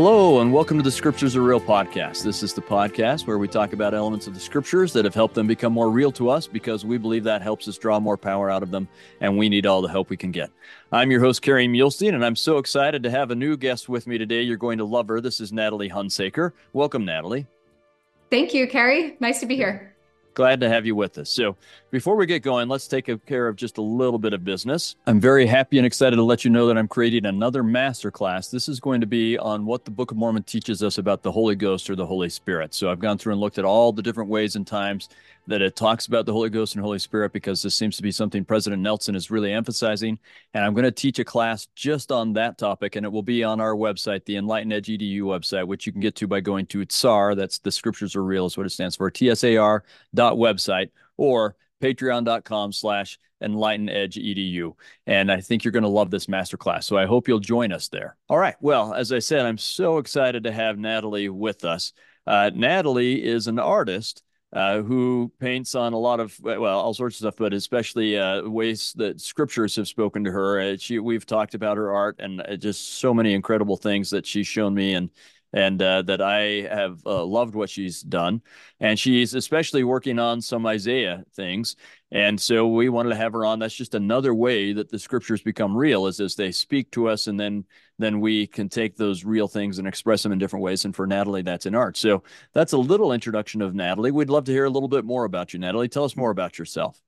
Hello, and welcome to the Scriptures Are Real podcast. This is the podcast where we talk about elements of the Scriptures that have helped them become more real to us because we believe that helps us draw more power out of them, and we need all the help we can get. I'm your host, Kerry Muhlestein, and I'm so excited to have a new guest with me today. You're going to love her. This is Natalie Hunsaker. Welcome, Natalie. Thank you, Kerry. Nice to be here. Glad to have you with us. So, before we get going, let's take care of just a little bit of business. I'm very happy and excited to let you know that I'm creating another masterclass. This is going to be on what the Book of Mormon teaches us about the Holy Ghost or the Holy Spirit. So, I've gone through and looked at all the different ways and times that it talks about the Holy Ghost and Holy Spirit because this seems to be something President Nelson is really emphasizing. And I'm going to teach a class just on that topic, and it will be on our website, the Enlightened Edge EDU website, which you can get to by going to TSAR. That's the Scriptures are real, is what it stands for. TSAR dot website or patreon.com slash enlightened edge edu and i think you're going to love this masterclass so i hope you'll join us there all right well as i said i'm so excited to have natalie with us uh, natalie is an artist uh, who paints on a lot of well all sorts of stuff, but especially uh, ways that scriptures have spoken to her. Uh, she, we've talked about her art and uh, just so many incredible things that she's shown me and and uh, that I have loved what she's done. And she's especially working on some Isaiah things. And so we wanted to have her on. That's just another way that the scriptures become real is as they speak to us and then then we can take those real things and express them in different ways. And for Natalie, that's in art. So that's a little introduction of Natalie. We'd love to hear a little bit more about you, Natalie. Tell us more about yourself.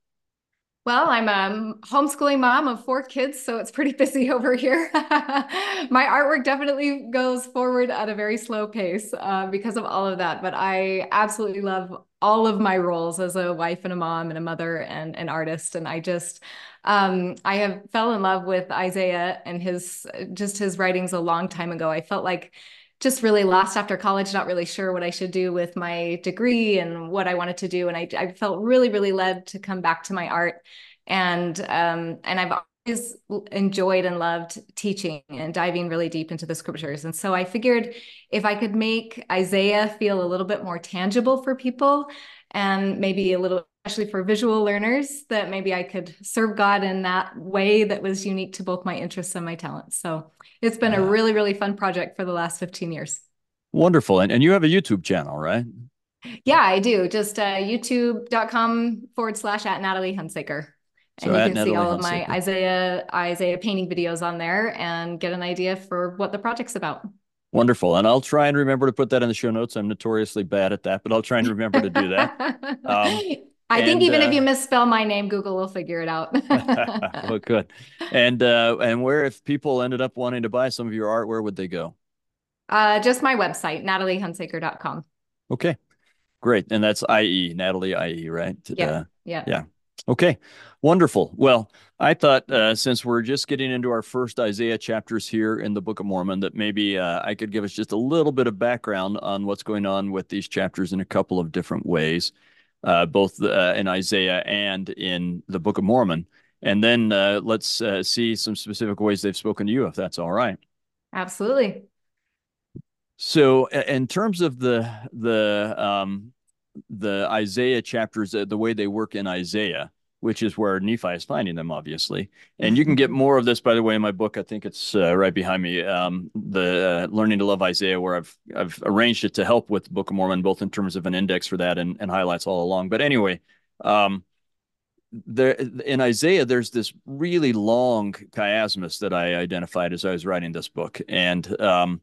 Well, I'm a homeschooling mom of four kids, so it's pretty busy over here. My artwork definitely goes forward at a very slow pace uh, because of all of that. But I absolutely love all of my roles as a wife and a mom and a mother and an artist. And I just, um, I have fell in love with Isaiah and his just his writings a long time ago. I felt like just really lost after college, not really sure what I should do with my degree and what I wanted to do. And I, I felt really, really led to come back to my art. And um, and I've always enjoyed and loved teaching and diving really deep into the scriptures. And so I figured if I could make Isaiah feel a little bit more tangible for people and maybe a little especially for visual learners that maybe I could serve God in that way that was unique to both my interests and my talents. So it's been a really, really fun project for the last 15 years. Wonderful. And, and you have a YouTube channel, right? Yeah, I do. Just uh, youtube.com forward slash at Natalie Hunsaker. And so you can see all of my Isaiah Isaiah painting videos on there and get an idea for what the project's about. Wonderful. And I'll try and remember to put that in the show notes. I'm notoriously bad at that, but I'll try and remember to do that. Um, I and, think even uh, if you misspell my name, Google will figure it out. well, good. And uh, and where if people ended up wanting to buy some of your art, where would they go? Uh, just my website, nataliehunsaker.com. Okay, great. And that's IE, Natalie IE, right? Yeah. Uh, yeah. Yeah. Okay, wonderful. Well, I thought uh, since we're just getting into our first Isaiah chapters here in the Book of Mormon, that maybe uh, I could give us just a little bit of background on what's going on with these chapters in a couple of different ways uh, both uh, in Isaiah and in the Book of Mormon. And then uh, let's uh, see some specific ways they've spoken to you, if that's all right. Absolutely. So, in terms of the the um, the Isaiah chapters, the way they work in Isaiah, which is where Nephi is finding them, obviously. And you can get more of this, by the way, in my book. I think it's uh, right behind me. Um, the uh, Learning to Love Isaiah, where I've I've arranged it to help with the Book of Mormon, both in terms of an index for that and, and highlights all along. But anyway, um, there in Isaiah, there's this really long chiasmus that I identified as I was writing this book, and um,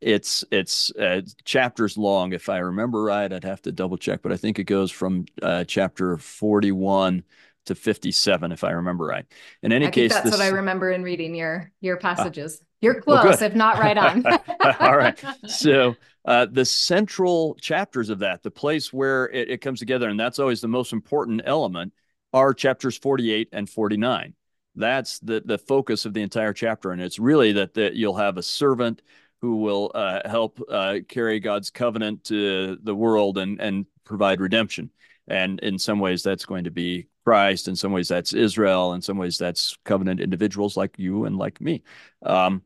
it's it's uh, chapters long. If I remember right, I'd have to double check, but I think it goes from uh, chapter 41 to 57, if I remember right. In any I case, that's this... what I remember in reading your your ah. passages. You're close, well, if not right on. All right. So uh, the central chapters of that, the place where it, it comes together, and that's always the most important element, are chapters 48 and 49. That's the the focus of the entire chapter, and it's really that that you'll have a servant who will uh, help uh, carry God's covenant to the world and and provide redemption. And in some ways, that's going to be Christ. In some ways, that's Israel. In some ways, that's covenant individuals like you and like me. Um,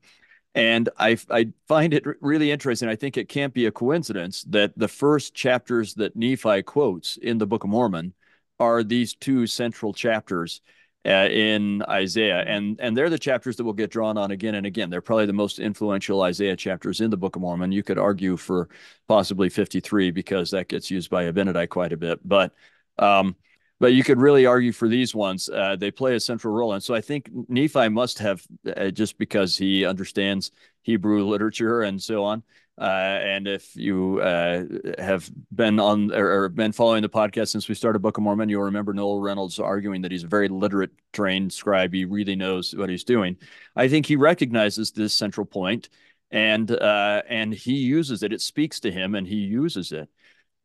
and I, I find it really interesting. I think it can't be a coincidence that the first chapters that Nephi quotes in the Book of Mormon are these two central chapters uh, in Isaiah, and and they're the chapters that will get drawn on again and again. They're probably the most influential Isaiah chapters in the Book of Mormon. You could argue for possibly 53 because that gets used by Abinadi quite a bit, but um, but you could really argue for these ones. Uh, they play a central role, and so I think Nephi must have uh, just because he understands Hebrew literature and so on. Uh, and if you uh, have been on or, or, been following the podcast since we started Book of Mormon, you'll remember Noel Reynolds arguing that he's a very literate, trained scribe. He really knows what he's doing. I think he recognizes this central point, and uh, and he uses it. It speaks to him, and he uses it.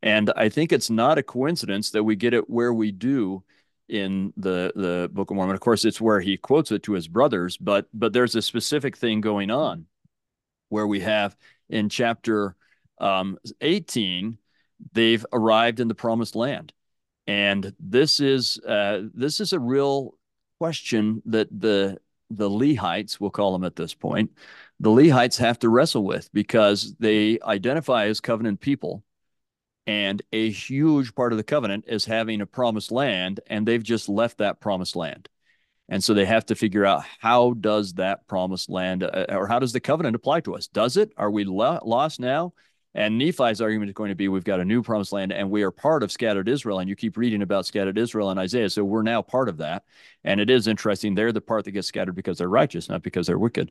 And I think it's not a coincidence that we get it where we do in the the Book of Mormon. Of course, it's where he quotes it to his brothers, but but there's a specific thing going on where we have in chapter um, 18, they've arrived in the promised land. And this is uh, this is a real question that the the Lehites, we'll call them at this point, the Lehites have to wrestle with because they identify as covenant people. And a huge part of the covenant is having a promised land, and they've just left that promised land. And so they have to figure out how does that promised land uh, or how does the covenant apply to us? Does it? Are we lo- lost now? And Nephi's argument is going to be we've got a new promised land and we are part of scattered Israel. And you keep reading about scattered Israel in Isaiah. So we're now part of that. And it is interesting. They're the part that gets scattered because they're righteous, not because they're wicked.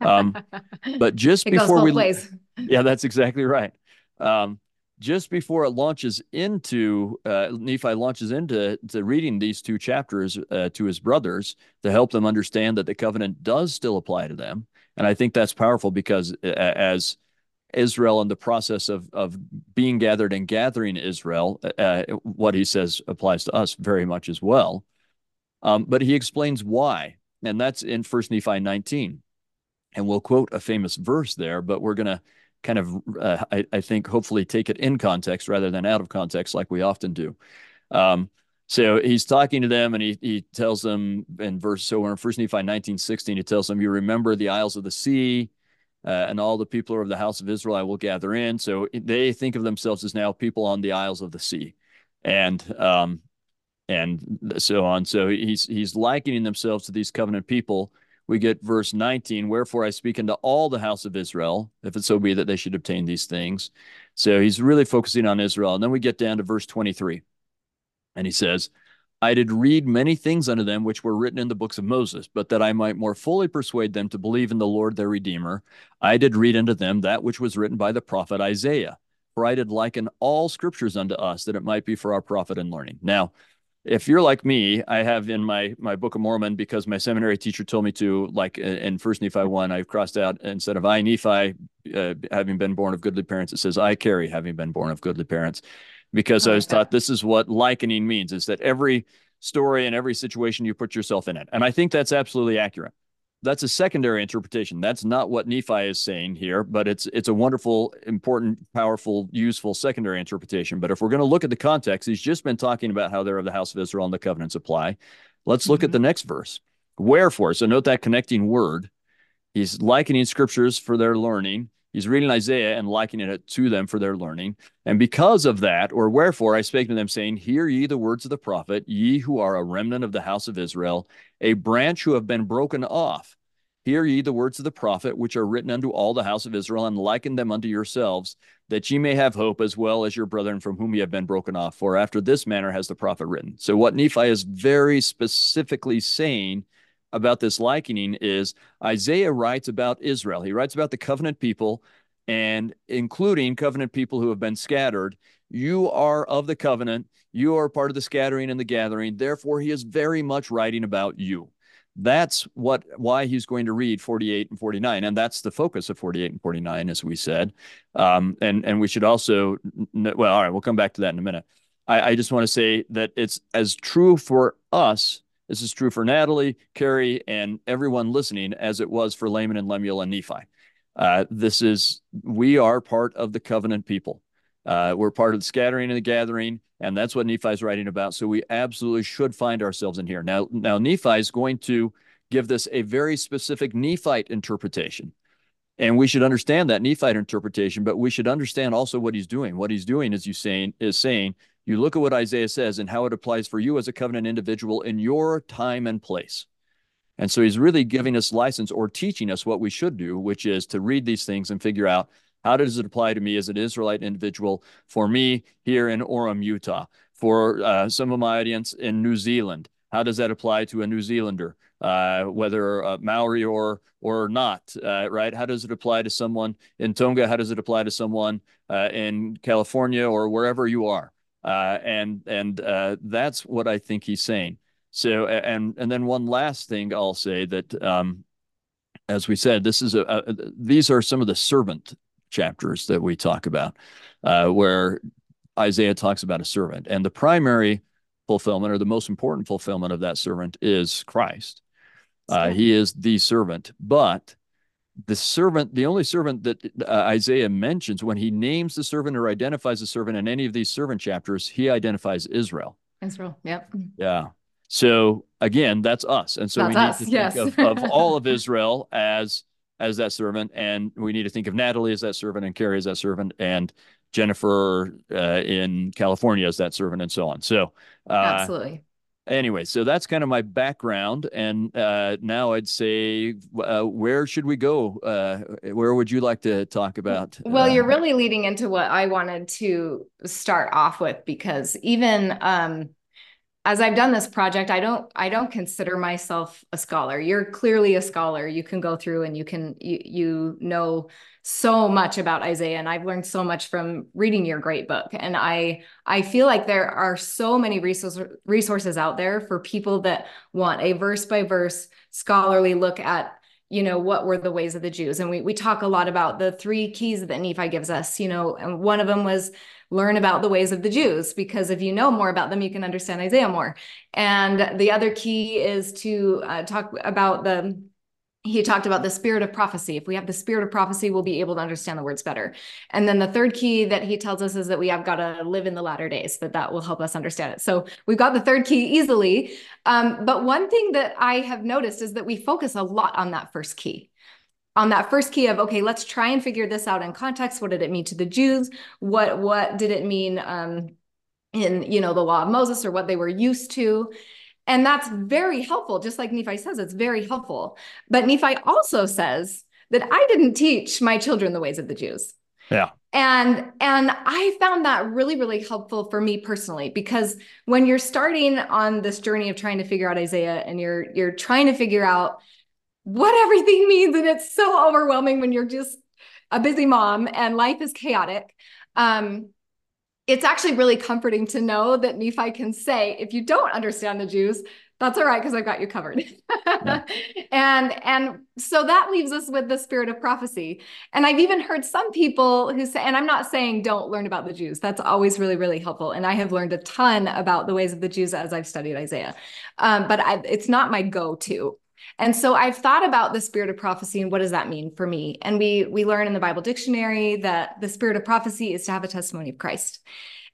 Um, but just before we. Ways. Yeah, that's exactly right. Um, just before it launches into uh, Nephi launches into to reading these two chapters uh, to his brothers to help them understand that the covenant does still apply to them, and I think that's powerful because uh, as Israel in the process of of being gathered and gathering Israel, uh, uh, what he says applies to us very much as well. Um, but he explains why, and that's in First Nephi 19, and we'll quote a famous verse there, but we're gonna kind of, uh, I, I, think, hopefully take it in context rather than out of context like we often do. Um, so he's talking to them and he, he tells them in verse, so in First Nephi 19, 16, he tells them, you remember the isles of the sea uh, and all the people of the house of Israel I will gather in. So they think of themselves as now people on the isles of the sea. And, um, and so on. So he's, he's likening themselves to these covenant people we get verse 19 wherefore i speak unto all the house of israel if it so be that they should obtain these things. So he's really focusing on israel. And then we get down to verse 23 and he says i did read many things unto them which were written in the books of moses but that i might more fully persuade them to believe in the lord their redeemer i did read unto them that which was written by the prophet isaiah. For i did liken all scriptures unto us that it might be for our profit and learning. Now if you're like me, I have in my my Book of Mormon because my seminary teacher told me to, like in First Nephi one, I've crossed out instead of I Nephi, uh, having been born of goodly parents, it says I Kerry, having been born of goodly parents, because I, I was taught this is what likening means: is that every story and every situation you put yourself in it, and I think that's absolutely accurate that's a secondary interpretation. That's not what Nephi is saying here, but it's it's a wonderful, important, powerful, useful secondary interpretation. But if we're going to look at the context, he's just been talking about how they're of the house of Israel and the covenants apply. Let's look mm-hmm. at the next verse. Wherefore, so note that connecting word. He's likening scriptures for their learning. He's reading Isaiah and likening it to them for their learning. And because of that, or wherefore I spake to them, saying, Hear ye the words of the prophet, ye who are a remnant of the house of Israel, a branch who have been broken off. Hear ye the words of the prophet, which are written unto all the house of Israel, and liken them unto yourselves, that ye may have hope as well as your brethren from whom ye have been broken off. For after this manner has the prophet written. So, what Nephi is very specifically saying about this likening is Isaiah writes about Israel. He writes about the covenant people and including covenant people who have been scattered. You are of the covenant. You are part of the scattering and the gathering. Therefore, he is very much writing about you. That's what why he's going to read 48 and 49, and that's the focus of 48 and 49, as we said. Um, and and we should also well, all right, we'll come back to that in a minute. I, I just want to say that it's as true for us this is true for Natalie, Kerry, and everyone listening, as it was for Laman and Lemuel and Nephi. Uh, this is, we are part of the covenant people. Uh, we're part of the scattering and the gathering, and that's what Nephi is writing about. So we absolutely should find ourselves in here. Now, now Nephi is going to give this a very specific Nephite interpretation. And we should understand that Nephite interpretation, but we should understand also what he's doing. What he's doing is you saying is saying, you look at what Isaiah says and how it applies for you as a covenant individual in your time and place. And so he's really giving us license or teaching us what we should do, which is to read these things and figure out how does it apply to me as an Israelite individual for me here in Orem, Utah, for uh, some of my audience in New Zealand. How does that apply to a New Zealander, uh, whether uh, Maori or or not? Uh, right? How does it apply to someone in Tonga? How does it apply to someone uh, in California or wherever you are? Uh, and and that's what I think he's saying. So and and then one last thing I'll say that um, as we said, this is a, a, these are some of the servant chapters that we talk about, uh, where Isaiah talks about a servant, and the primary fulfillment or the most important fulfillment of that servant is Christ. Uh, he is the servant, but the servant, the only servant that uh, Isaiah mentions when he names the servant or identifies the servant in any of these servant chapters, he identifies Israel. Israel, yep. Yeah. So again, that's us. And so that's we need us, to think yes. of, of all of Israel as as that servant, and we need to think of Natalie as that servant, and Kerry as that servant, and Jennifer uh, in California as that servant, and so on. So uh, absolutely. Anyway, so that's kind of my background, and uh, now I'd say, uh, where should we go? Uh, where would you like to talk about? Well, you're uh, really leading into what I wanted to start off with because even um, as I've done this project, I don't I don't consider myself a scholar. You're clearly a scholar. You can go through and you can you you know so much about Isaiah and I've learned so much from reading your great book. And I I feel like there are so many resources resources out there for people that want a verse by verse scholarly look at you know what were the ways of the Jews. And we we talk a lot about the three keys that Nephi gives us, you know, and one of them was learn about the ways of the Jews, because if you know more about them, you can understand Isaiah more. And the other key is to uh, talk about the he talked about the spirit of prophecy. If we have the spirit of prophecy, we'll be able to understand the words better. And then the third key that he tells us is that we have got to live in the latter days, that that will help us understand it. So we've got the third key easily. Um, but one thing that I have noticed is that we focus a lot on that first key on that first key of okay let's try and figure this out in context. What did it mean to the jews? What what did it mean um, in you know the law of moses or what they were used to? And that's very helpful. Just like nephi says it's very helpful. But nephi also says that i didn't teach my children the ways of the jews. Yeah. And and i found that really really helpful for me personally because when you're starting on this journey of trying to figure out isaiah and you're you're trying to figure out what everything means. And it's so overwhelming when you're just a busy mom and life is chaotic. Um, it's actually really comforting to know that Nephi can say, if you don't understand the Jews, that's all right because I've got you covered. yeah. And and so that leaves us with the spirit of prophecy. And I've even heard some people who say, and I'm not saying don't learn about the Jews. That's always really really helpful. And I have learned a ton about the ways of the Jews as I've studied Isaiah. Um, but I, it's not my go-to. And so I've thought about the spirit of prophecy and what does that mean for me? And we we learn in the Bible dictionary that the spirit of prophecy is to have a testimony of Christ.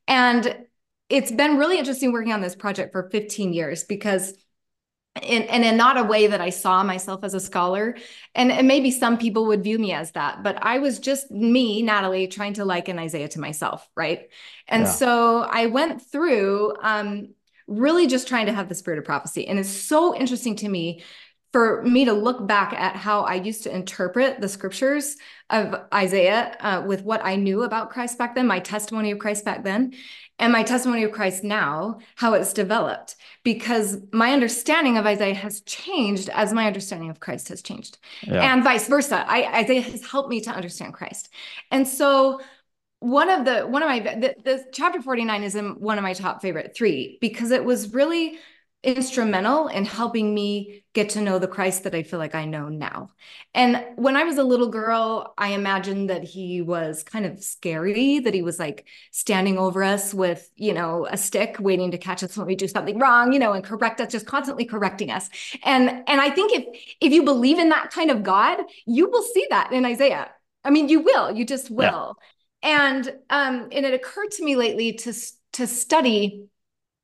And it's been really interesting working on this project for 15 years because in, and in not a way that I saw myself as a scholar. And, and maybe some people would view me as that, but I was just me, Natalie, trying to liken Isaiah to myself. Right. And yeah. so I went through um, really just trying to have the spirit of prophecy. And it's so interesting to me for me to look back at how I used to interpret the scriptures of Isaiah uh, with what I knew about Christ back then, my testimony of Christ back then, and my testimony of Christ now, how it's developed, because my understanding of Isaiah has changed as my understanding of Christ has changed, yeah. and vice versa. I, Isaiah has helped me to understand Christ, and so one of the one of my the, the chapter 49 is in one of my top favorite three because it was really instrumental in helping me get to know the Christ that I feel like I know now. And when I was a little girl, I imagined that he was kind of scary, that he was like standing over us with, you know, a stick waiting to catch us when we do something wrong, you know, and correct us, just constantly correcting us. And and I think if if you believe in that kind of God, you will see that in Isaiah. I mean, you will, you just will. Yeah. And um and it occurred to me lately to to study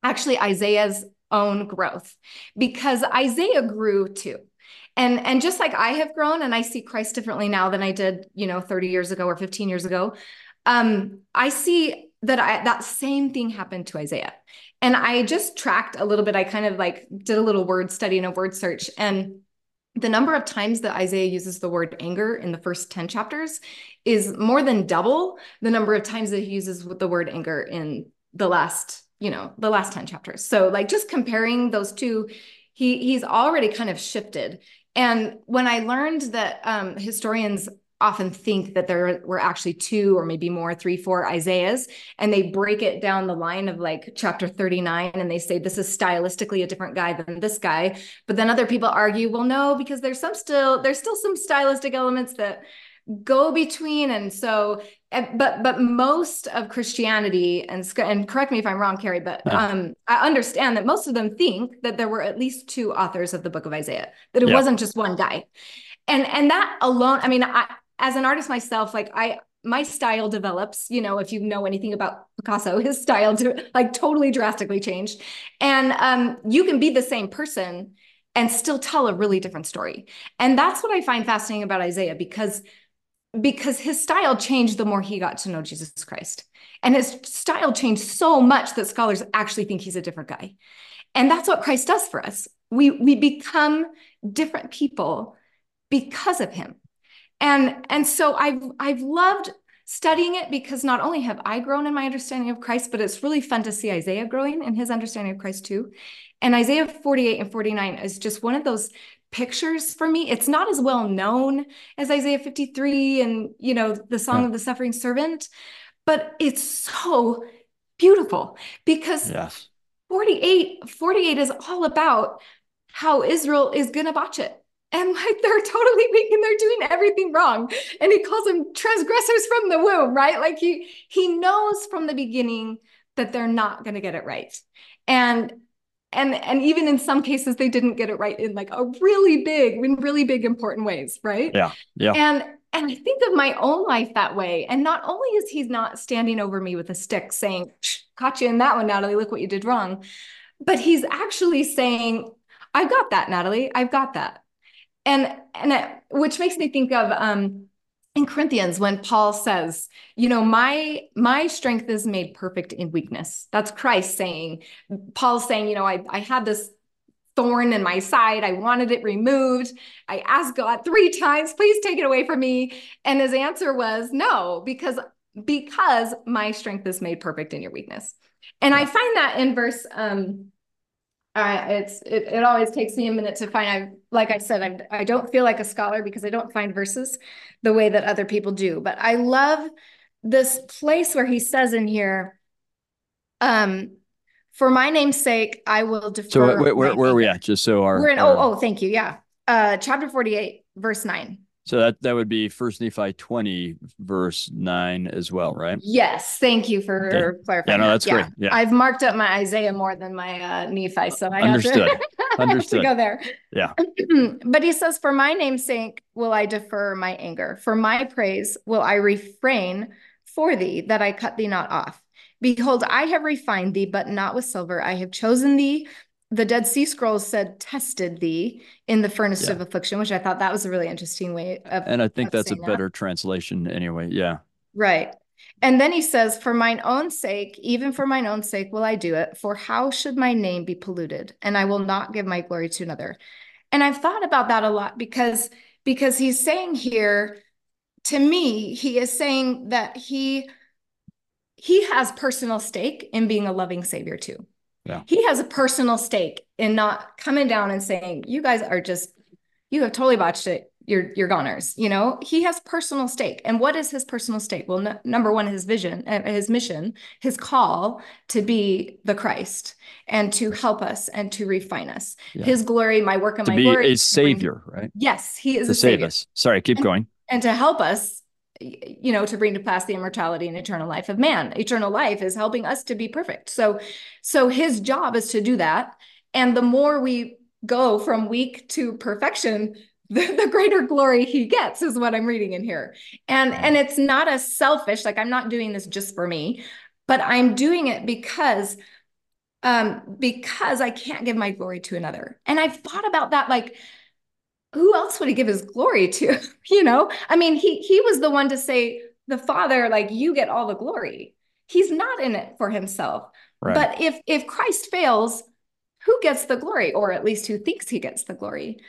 actually Isaiah's own growth because Isaiah grew too. And and just like I have grown and I see Christ differently now than I did, you know, 30 years ago or 15 years ago. Um, I see that I that same thing happened to Isaiah. And I just tracked a little bit. I kind of like did a little word study and a word search. And the number of times that Isaiah uses the word anger in the first 10 chapters is more than double the number of times that he uses the word anger in the last, you know, the last 10 chapters. So like just comparing those two, he he's already kind of shifted. And when I learned that um, historians often think that there were actually two or maybe more, three, four Isaiahs, and they break it down the line of like chapter 39 and they say this is stylistically a different guy than this guy. But then other people argue, well, no, because there's some still, there's still some stylistic elements that go between. And so, but but most of Christianity, and and correct me if I'm wrong, Kerry, but um, I understand that most of them think that there were at least two authors of the book of Isaiah, that it yeah. wasn't just one guy. And and that alone, I mean, I as an artist myself, like I my style develops you know if you know anything about picasso his style to like totally drastically changed and um, you can be the same person and still tell a really different story and that's what i find fascinating about isaiah because because his style changed the more he got to know jesus christ. And his style changed so much that scholars actually think he's a different guy. And that's what christ does for us. We we become different people because of him. And and so I've I've loved studying it because not only have I grown in my understanding of Christ, but it's really fun to see Isaiah growing in his understanding of Christ too. And Isaiah 48 and 49 is just one of those pictures for me. It's not as well known as Isaiah 53 and you know the song yeah. of the suffering servant, but it's so beautiful because yes. 48 48 is all about how Israel is going to botch it and like they're totally making they're doing everything wrong and he calls them transgressors from the womb right like he he knows from the beginning that they're not going to get it right and and and even in some cases they didn't get it right in like a really big in really big important ways right? Yeah yeah. And and i think of my own life that way. And not only is he not standing over me with a stick saying caught you in that one natalie. Look what you did wrong but he's actually saying i've got that natalie. I've got that. And and it, which makes me think of um in Corinthians when Paul says, you know, my my strength is made perfect in weakness. That's Christ saying. Paul's saying, you know, I I had this thorn in my side. I wanted it removed. I asked God three times, please take it away from me. And his answer was no, because because my strength is made perfect in your weakness. And I find that in verse um uh, it's it, it always takes me a minute to find. I like I said, I'm I don't feel like a scholar because I don't find verses the way that other people do. But I love this place where he says in here, um, for my name's sake, I will defer. So where, where, where are we at? Just so our we're in. Our... Oh, oh, thank you. Yeah, uh, chapter forty-eight, verse nine. So that that would be First Nephi twenty, verse nine as well, right? Yes. Thank you for okay. clarifying. Yeah, no, that's yeah. great. Yeah, I've marked up my Isaiah more than my uh, Nephi, so I understood. Have to, understood. to go there. Yeah. but he says, "For my name's sake will I defer my anger; for my praise will I refrain for thee, that I cut thee not off." Behold, I have refined thee, but not with silver. I have chosen thee the Dead Sea Scrolls said tested thee in the furnace yeah. of affliction, which I thought that was a really interesting way of. And I think that's a better translation anyway. Yeah. Right. And then he says, For mine own sake, even for mine own sake, will I do it. For how should my name be polluted? And I will not give my glory to another. And I've thought about that a lot because because he's saying here, to me, he is saying that he he has personal stake in being a loving savior too. Yeah. He has a personal stake in not coming down and saying, you guys are just, you have totally botched it. You're, you're goners. You know, he has personal stake. And what is his personal stake? Well, number one, his vision, uh, his mission, his call to be the Christ and to help us and to refine us. Yeah. His glory, my work and to my be glory. a savior, right? Yes, he is to a save savior. us. Sorry, keep and, going. And to help us you know to bring to pass the immortality and eternal life of man. Eternal life is helping us to be perfect. So so his job is to do that. And the more we go from weak to perfection the, the greater glory he gets is what i'm reading in here. And and it's not a selfish like i'm not doing this just for me but i'm doing it because um because i can't give my glory to another. And i've thought about that like who else would he give his glory to? you know, I mean, he he was the one to say, the Father, like you get all the glory. He's not in it for himself. Right. But if if Christ fails, who gets the glory, or at least who thinks he gets the glory,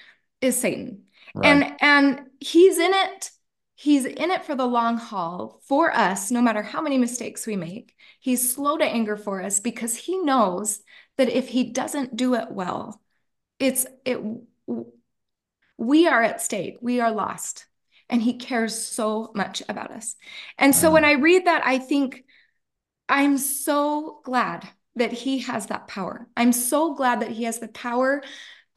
is Satan. Right. And and he's in it. He's in it for the long haul for us, no matter how many mistakes we make. He's slow to anger for us because he knows that if he doesn't do it well, it's it we are at stake. We are lost. And he cares so much about us. And so when I read that, I think I'm so glad that he has that power. I'm so glad that he has the power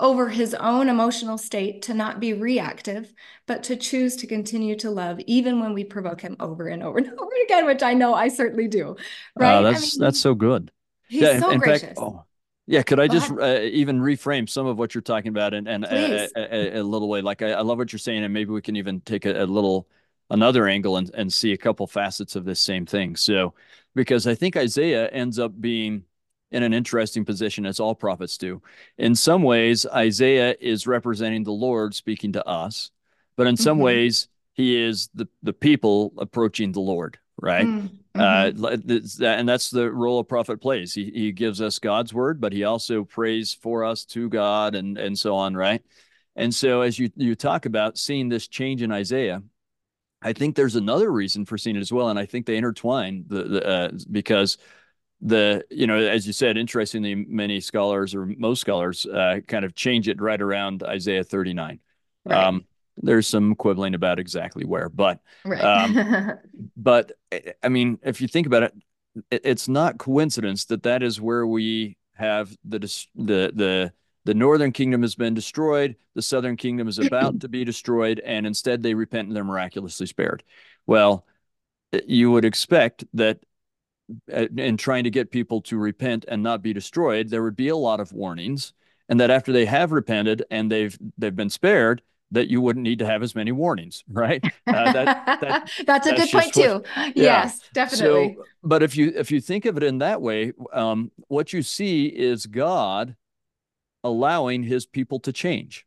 over his own emotional state to not be reactive, but to choose to continue to love, even when we provoke him over and over and over again, which I know I certainly do. Right? Uh, that's I mean, that's so good. He's yeah, so in, in gracious. Fact, oh, yeah, could I just uh, even reframe some of what you're talking about and, and a, a, a, little way? Like, I, I, love what you're saying, and maybe we can even take a, a little another angle and, and see a couple facets of this same thing. So, because I think Isaiah ends up being in an interesting position, as all prophets do. In some ways, Isaiah is representing the Lord speaking to us, but in some mm-hmm. ways, he is the, the people approaching the Lord, right? Mm. Uh, mm-hmm. Uh, and that's the role a prophet plays. He, he gives us God's word, but he also prays for us to God and, and so on, right? And so, as you, you talk about seeing this change in Isaiah, I think there's another reason for seeing it as well. And I think they intertwine the, the uh, because the you know as you said interestingly many scholars or most scholars uh, kind of change it right around isaiah 39 right. um, there's some quibbling about exactly where, but right. um, but eh, I mean, if you think about it, it, it's not coincidence that that is where we have the the the the northern kingdom has been destroyed, the southern kingdom is about to be destroyed, and instead they repent and they're miraculously spared. Well, eh, you would expect that eh, in trying to get people to repent and not be destroyed, there would be a lot of warnings, and that after they have repented and they've they've been spared, that you wouldn't need to have as many warnings, right? Uh, that, that, that's a that's good point too. yeah. Yes, definitely. So, but if you if you think of it in that way, um, what you see is God allowing His people to change.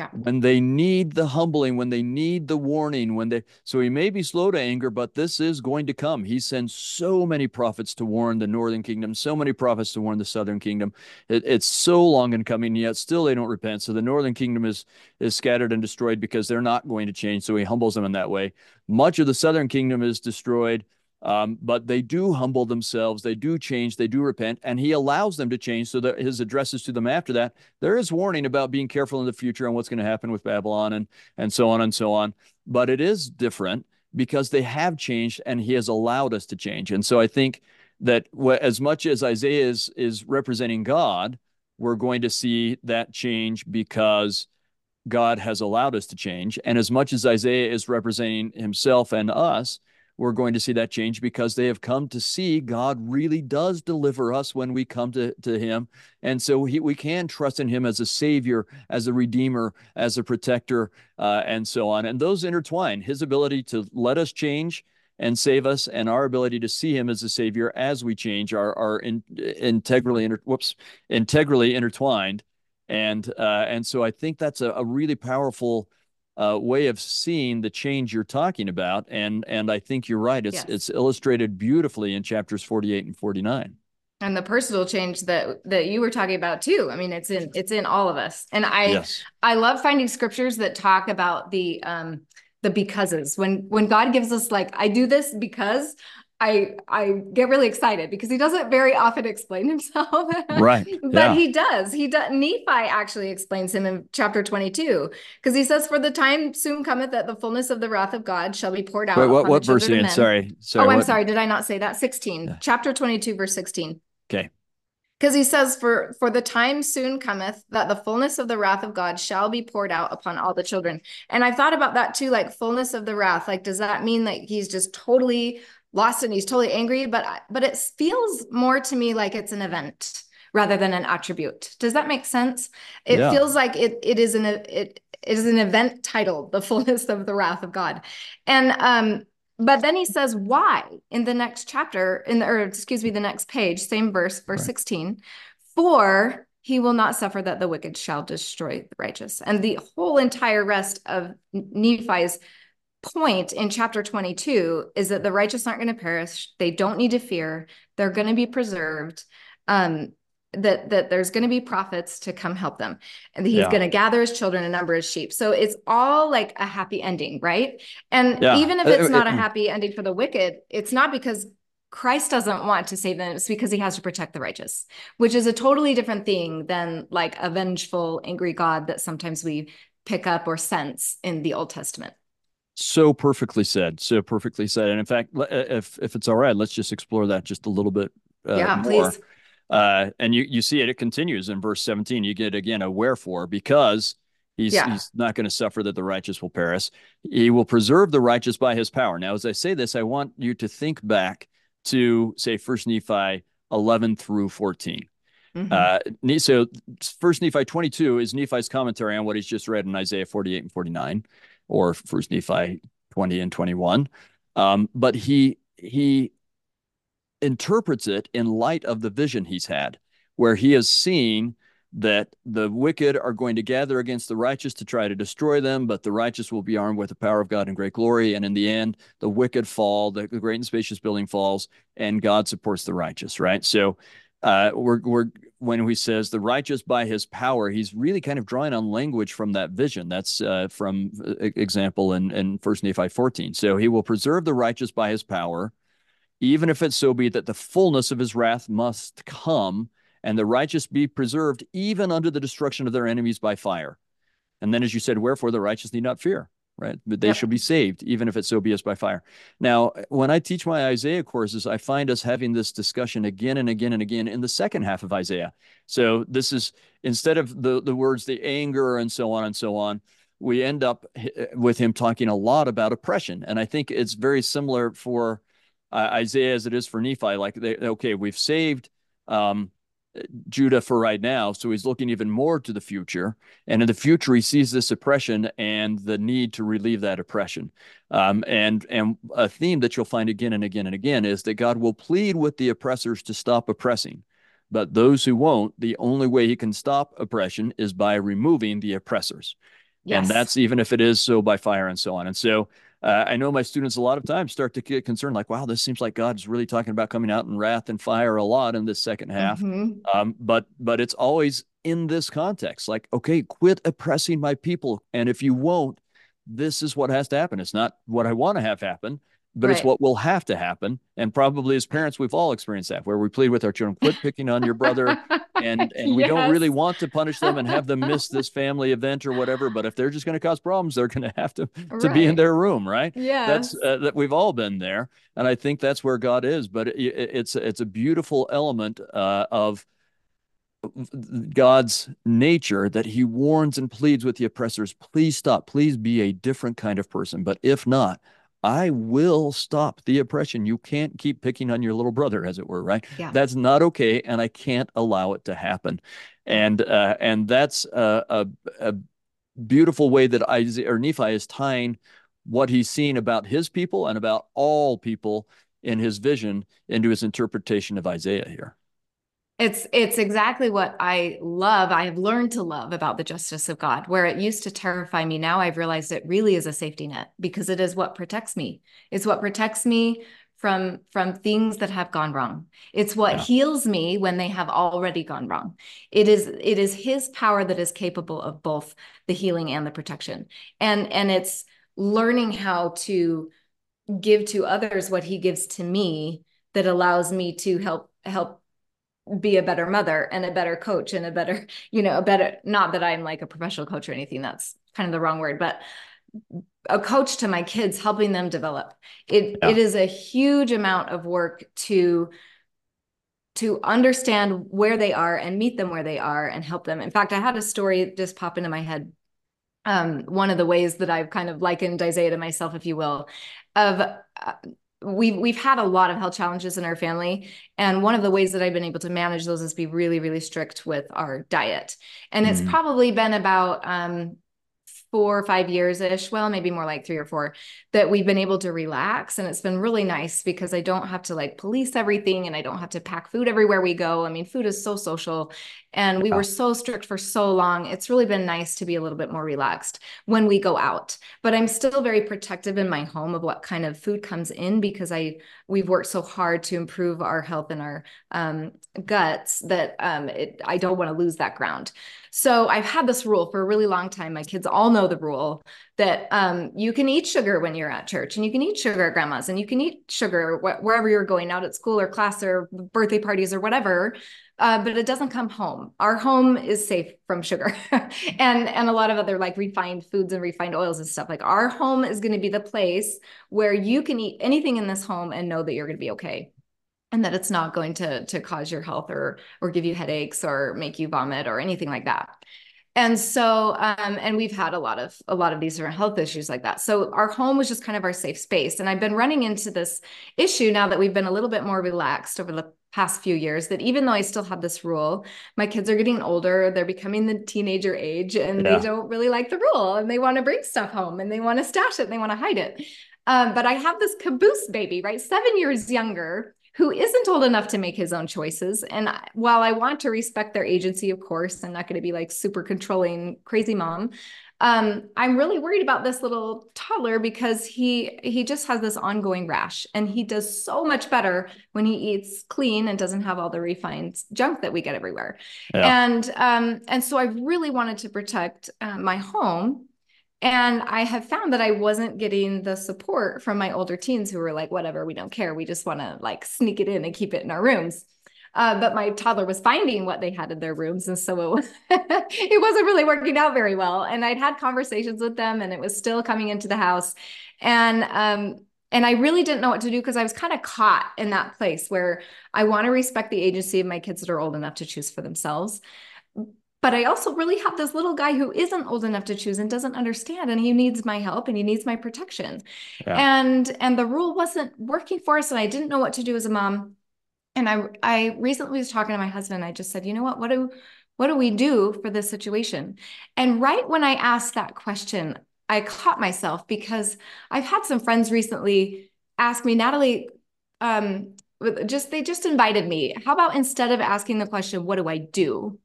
Yeah. When they need the humbling, when they need the warning, when they so he may be slow to anger, but this is going to come. He sends so many prophets to warn the northern kingdom, so many prophets to warn the southern kingdom. It, it's so long in coming, yet still they don't repent. So the northern kingdom is is scattered and destroyed because they're not going to change. So he humbles them in that way. Much of the southern kingdom is destroyed um, but they do humble themselves, they do change, they do repent, and he allows them to change. So that his addresses to them after that, there is warning about being careful in the future and what's going to happen with Babylon and and so on and so on. But it is different because they have changed, and he has allowed us to change. And so I think that as much as Isaiah is is representing God, we're going to see that change because God has allowed us to change. And as much as Isaiah is representing himself and us, we're going to see that change because they have come to see God really does deliver us when we come to, to Him. And so he, we can trust in Him as a Savior, as a Redeemer, as a protector, uh, and so on. And those intertwine His ability to let us change and save us, and our ability to see Him as a Savior as we change are, are in, integrally, inter, whoops, integrally intertwined. And, uh, and so I think that's a, a really powerful uh, way of seeing the change you're talking about, and and I think you're right. It's yes. it's illustrated beautifully in chapters 48 and 49 and the personal change that that you were talking about too i mean it's in it's in all of us and i yes. i love finding scriptures that talk about the um the becauses when when god gives us like i do this because I I get really excited because he doesn't very often explain himself. right. but yeah. he does. He does Nephi actually explains him in chapter 22 because he says, For the time soon cometh that the fullness of the wrath of God shall be poured out. Wait, what, what verse are you in? Sorry. Sorry. Oh, I'm sorry. Did I not say that? 16. Yeah. Chapter 22, verse 16. Okay. Because he says, For for the time soon cometh that the fullness of the wrath of God shall be poured out upon all the children. And I thought about that too, like fullness of the wrath. Like, does that mean that he's just totally lost and he's totally angry but but it feels more to me like it's an event rather than an attribute does that make sense it yeah. feels like it it is an it is an event titled the fullness of the wrath of god and um but then he says why in the next chapter in the or excuse me the next page same verse verse right. 16 for he will not suffer that the wicked shall destroy the righteous. And the whole entire rest of Nephi's point in chapter 22 is that the righteous aren't going to perish. They don't need to fear. They're going to be preserved. Um, that that there's going to be prophets to come help them and he's yeah. going to gather his children and number his sheep so it's all like a happy ending right and yeah. even if uh, it's uh, not a uh, mm. happy ending for the wicked it's not because Christ doesn't want to save them. It's because he has to protect the righteous, which is a totally different thing than like a vengeful, angry God that sometimes we pick up or sense in the Old Testament. So perfectly said. So perfectly said. And in fact, uh, if if it's all right, let's just explore that just a little bit. Uh, yeah, more. please. Uh, and you you see it. It continues in verse seventeen. You get again a wherefore because He's, yeah. he's not going to suffer that the righteous will perish. He will preserve the righteous by his power. Now, as I say this, I want you to think back to say First Nephi 11 through 14. Mm-hmm. Uh, so First Nephi 22 is Nephi's commentary on what he's just read in Isaiah 48 and 49, or First Nephi 20 and 21. Um, but he he interprets it in light of the vision he's had, where he has seen that the wicked are going to gather against the righteous to try to destroy them, but the righteous will be armed with the power of God and great glory. And in the end, the wicked fall, the, the great and spacious building falls, and God supports the righteous, right? So uh, we're, we're when he says the righteous by his power, he's really kind of drawing on language from that vision. That's uh, from uh, example in, in First Nephi 14. So he will preserve the righteous by his power, even if it so be that the fullness of his wrath must come and the righteous be preserved even under the destruction of their enemies by fire. And then, as you said, wherefore the righteous need not fear, right? But they yep. shall be saved, even if it so be as by fire. Now, when I teach my Isaiah courses, I find us having this discussion again and again and again in the second half of Isaiah. So this is instead of the, the words, the anger and so on and so on, we end up with him talking a lot about oppression. And I think it's very similar for uh, Isaiah as it is for Nephi. Like, they, okay, we've saved. Um, Judah for right now. So he's looking even more to the future. And in the future, he sees this oppression and the need to relieve that oppression. Um, and, and a theme that you'll find again and again and again is that God will plead with the oppressors to stop oppressing. But those who won't, the only way he can stop oppression is by removing the oppressors. Yes. And that's even if it is so by fire and so on. And so uh, I know my students a lot of times start to get concerned, like, wow, this seems like God's really talking about coming out in wrath and fire a lot in this second half. Mm-hmm. Um, but but it's always in this context, like, okay, quit oppressing my people, and if you won't, this is what has to happen. It's not what I want to have happen, but right. it's what will have to happen. And probably as parents, we've all experienced that, where we plead with our children, quit picking on your brother. And, and we yes. don't really want to punish them and have them miss this family event or whatever. But if they're just going to cause problems, they're going to have to, to be in their room, right? Yeah. That's uh, that we've all been there. And I think that's where God is. But it, it's, it's a beautiful element uh, of, God's nature that he warns and pleads with the oppressors, please stop, please be a different kind of person. But if not, I will stop the oppression. You can't keep picking on your little brother, as it were, right? Yeah. That's not okay, and I can't allow it to happen. And uh, and that's a, a, a, beautiful way that Isaiah or Nephi is tying what he's seen about his people and about all people in his vision into his interpretation of Isaiah here. It's it's exactly what I love. I have learned to love about the justice of God. Where it used to terrify me, now I've realized it really is a safety net because it is what protects me. It's what protects me from from things that have gone wrong. It's what yeah. heals me when they have already gone wrong. It is it is his power that is capable of both the healing and the protection. And and it's learning how to give to others what he gives to me that allows me to help help be a better mother and a better coach and a better, you know, a better, not that I'm like a professional coach or anything, that's kind of the wrong word, but a coach to my kids, helping them develop. It yeah. it is a huge amount of work to to understand where they are and meet them where they are and help them. In fact, I had a story just pop into my head. Um, one of the ways that I've kind of likened Isaiah to myself, if you will, of uh, we've we've had a lot of health challenges in our family and one of the ways that i've been able to manage those is be really really strict with our diet and mm-hmm. it's probably been about um, four or five years ish, well, maybe more like three or four, that we've been able to relax. And it's been really nice because I don't have to like police everything and I don't have to pack food everywhere we go. I mean, food is so social and we were so strict for so long. It's really been nice to be a little bit more relaxed when we go out. But I'm still very protective in my home of what kind of food comes in because I we've worked so hard to improve our health and our um, guts that um, it, I don't want to lose that ground. So I've had this rule for a really long time. My kids all know the rule that um, you can eat sugar when you're at church and you can eat sugar at grandma's and you can eat sugar wh- wherever you're going out at school or class or birthday parties or whatever. Uh, but it doesn't come home. Our home is safe from sugar and and a lot of other like refined foods and refined oils and stuff. Like our home is going to be the place where you can eat anything in this home and know that you're going to be okay and that it's not going to to cause your health or or give you headaches or make you vomit or anything like that. And so um, and we've had a lot of a lot of these different health issues like that. So our home was just kind of our safe space. And i've been running into this issue now that we've been a little bit more relaxed over the past few years that even though i still have this rule my kids are getting older they're becoming the teenager age and yeah. they don't really like the rule and they want to bring stuff home and they want to stash it and they want to hide it. Um, but i have this caboose baby right? Seven years younger who isn't old enough to make his own choices. And while I want to respect their agency, of course, I'm not going to be like super controlling, crazy mom. Um, I'm really worried about this little toddler because he he just has this ongoing rash, and he does so much better when he eats clean and doesn't have all the refined junk that we get everywhere. Yeah. And um, and so I really wanted to protect uh, my home and I have found that I wasn't getting the support from my older teens who were like, whatever, we don't care. We just want to like sneak it in and keep it in our rooms. Uh, but my toddler was finding what they had in their rooms. And so it, was it wasn't really working out very well. And I'd had conversations with them and it was still coming into the house. And, um, and I really didn't know what to do because I was kind of caught in that place where I want to respect the agency of my kids that are old enough to choose for themselves but I also really have this little guy who isn't old enough to choose and doesn't understand and he needs my help and he needs my protection. Yeah. And and the rule wasn't working for us and I didn't know what to do as a mom. And I I recently was talking to my husband I just said, "You know what? What do what do we do for this situation?" And right when I asked that question, I caught myself because I've had some friends recently ask me, "Natalie, um just they just invited me. How about instead of asking the question, what do I do?"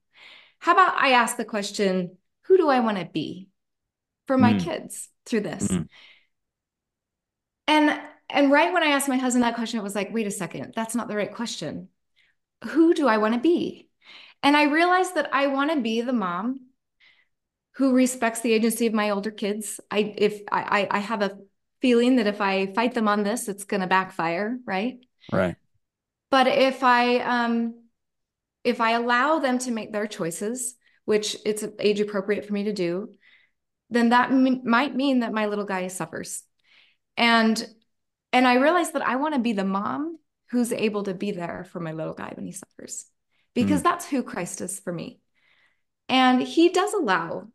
How about I ask the question, who do I want to be for my mm. kids through this? Mm. And and right when I asked my husband that question, it was like, wait a second, that's not the right question. Who do I want to be? And I realized that I want to be the mom who respects the agency of my older kids. I if I I have a feeling that if I fight them on this, it's gonna backfire, right? Right. But if I um if I allow them to make their choices, which it's age appropriate for me to do, then that m- might mean that my little guy suffers. And and I realized that I want to be the mom who's able to be there for my little guy when he suffers. Because mm. that's who Christ is for me. And he does allow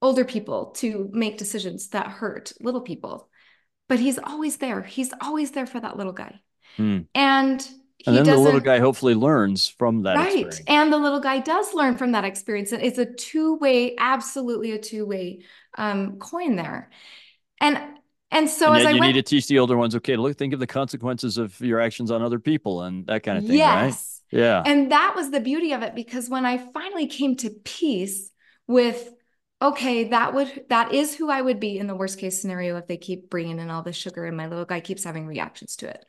older people to make decisions that hurt little people. But he's always there. He's always there for that little guy. Mm. And and then the little guy hopefully learns from that right. experience. and the little guy does learn from that experience. And it's a two-way absolutely a two-way um, coin there. And and so and as I you went, need to teach the older ones okay look think of the consequences of your actions on other people and that kind of thing yes. Right? yeah. And that was the beauty of it because when i finally came to peace with okay that would that is who i would be in the worst case scenario if they keep bringing in all the sugar and my little guy keeps having reactions to it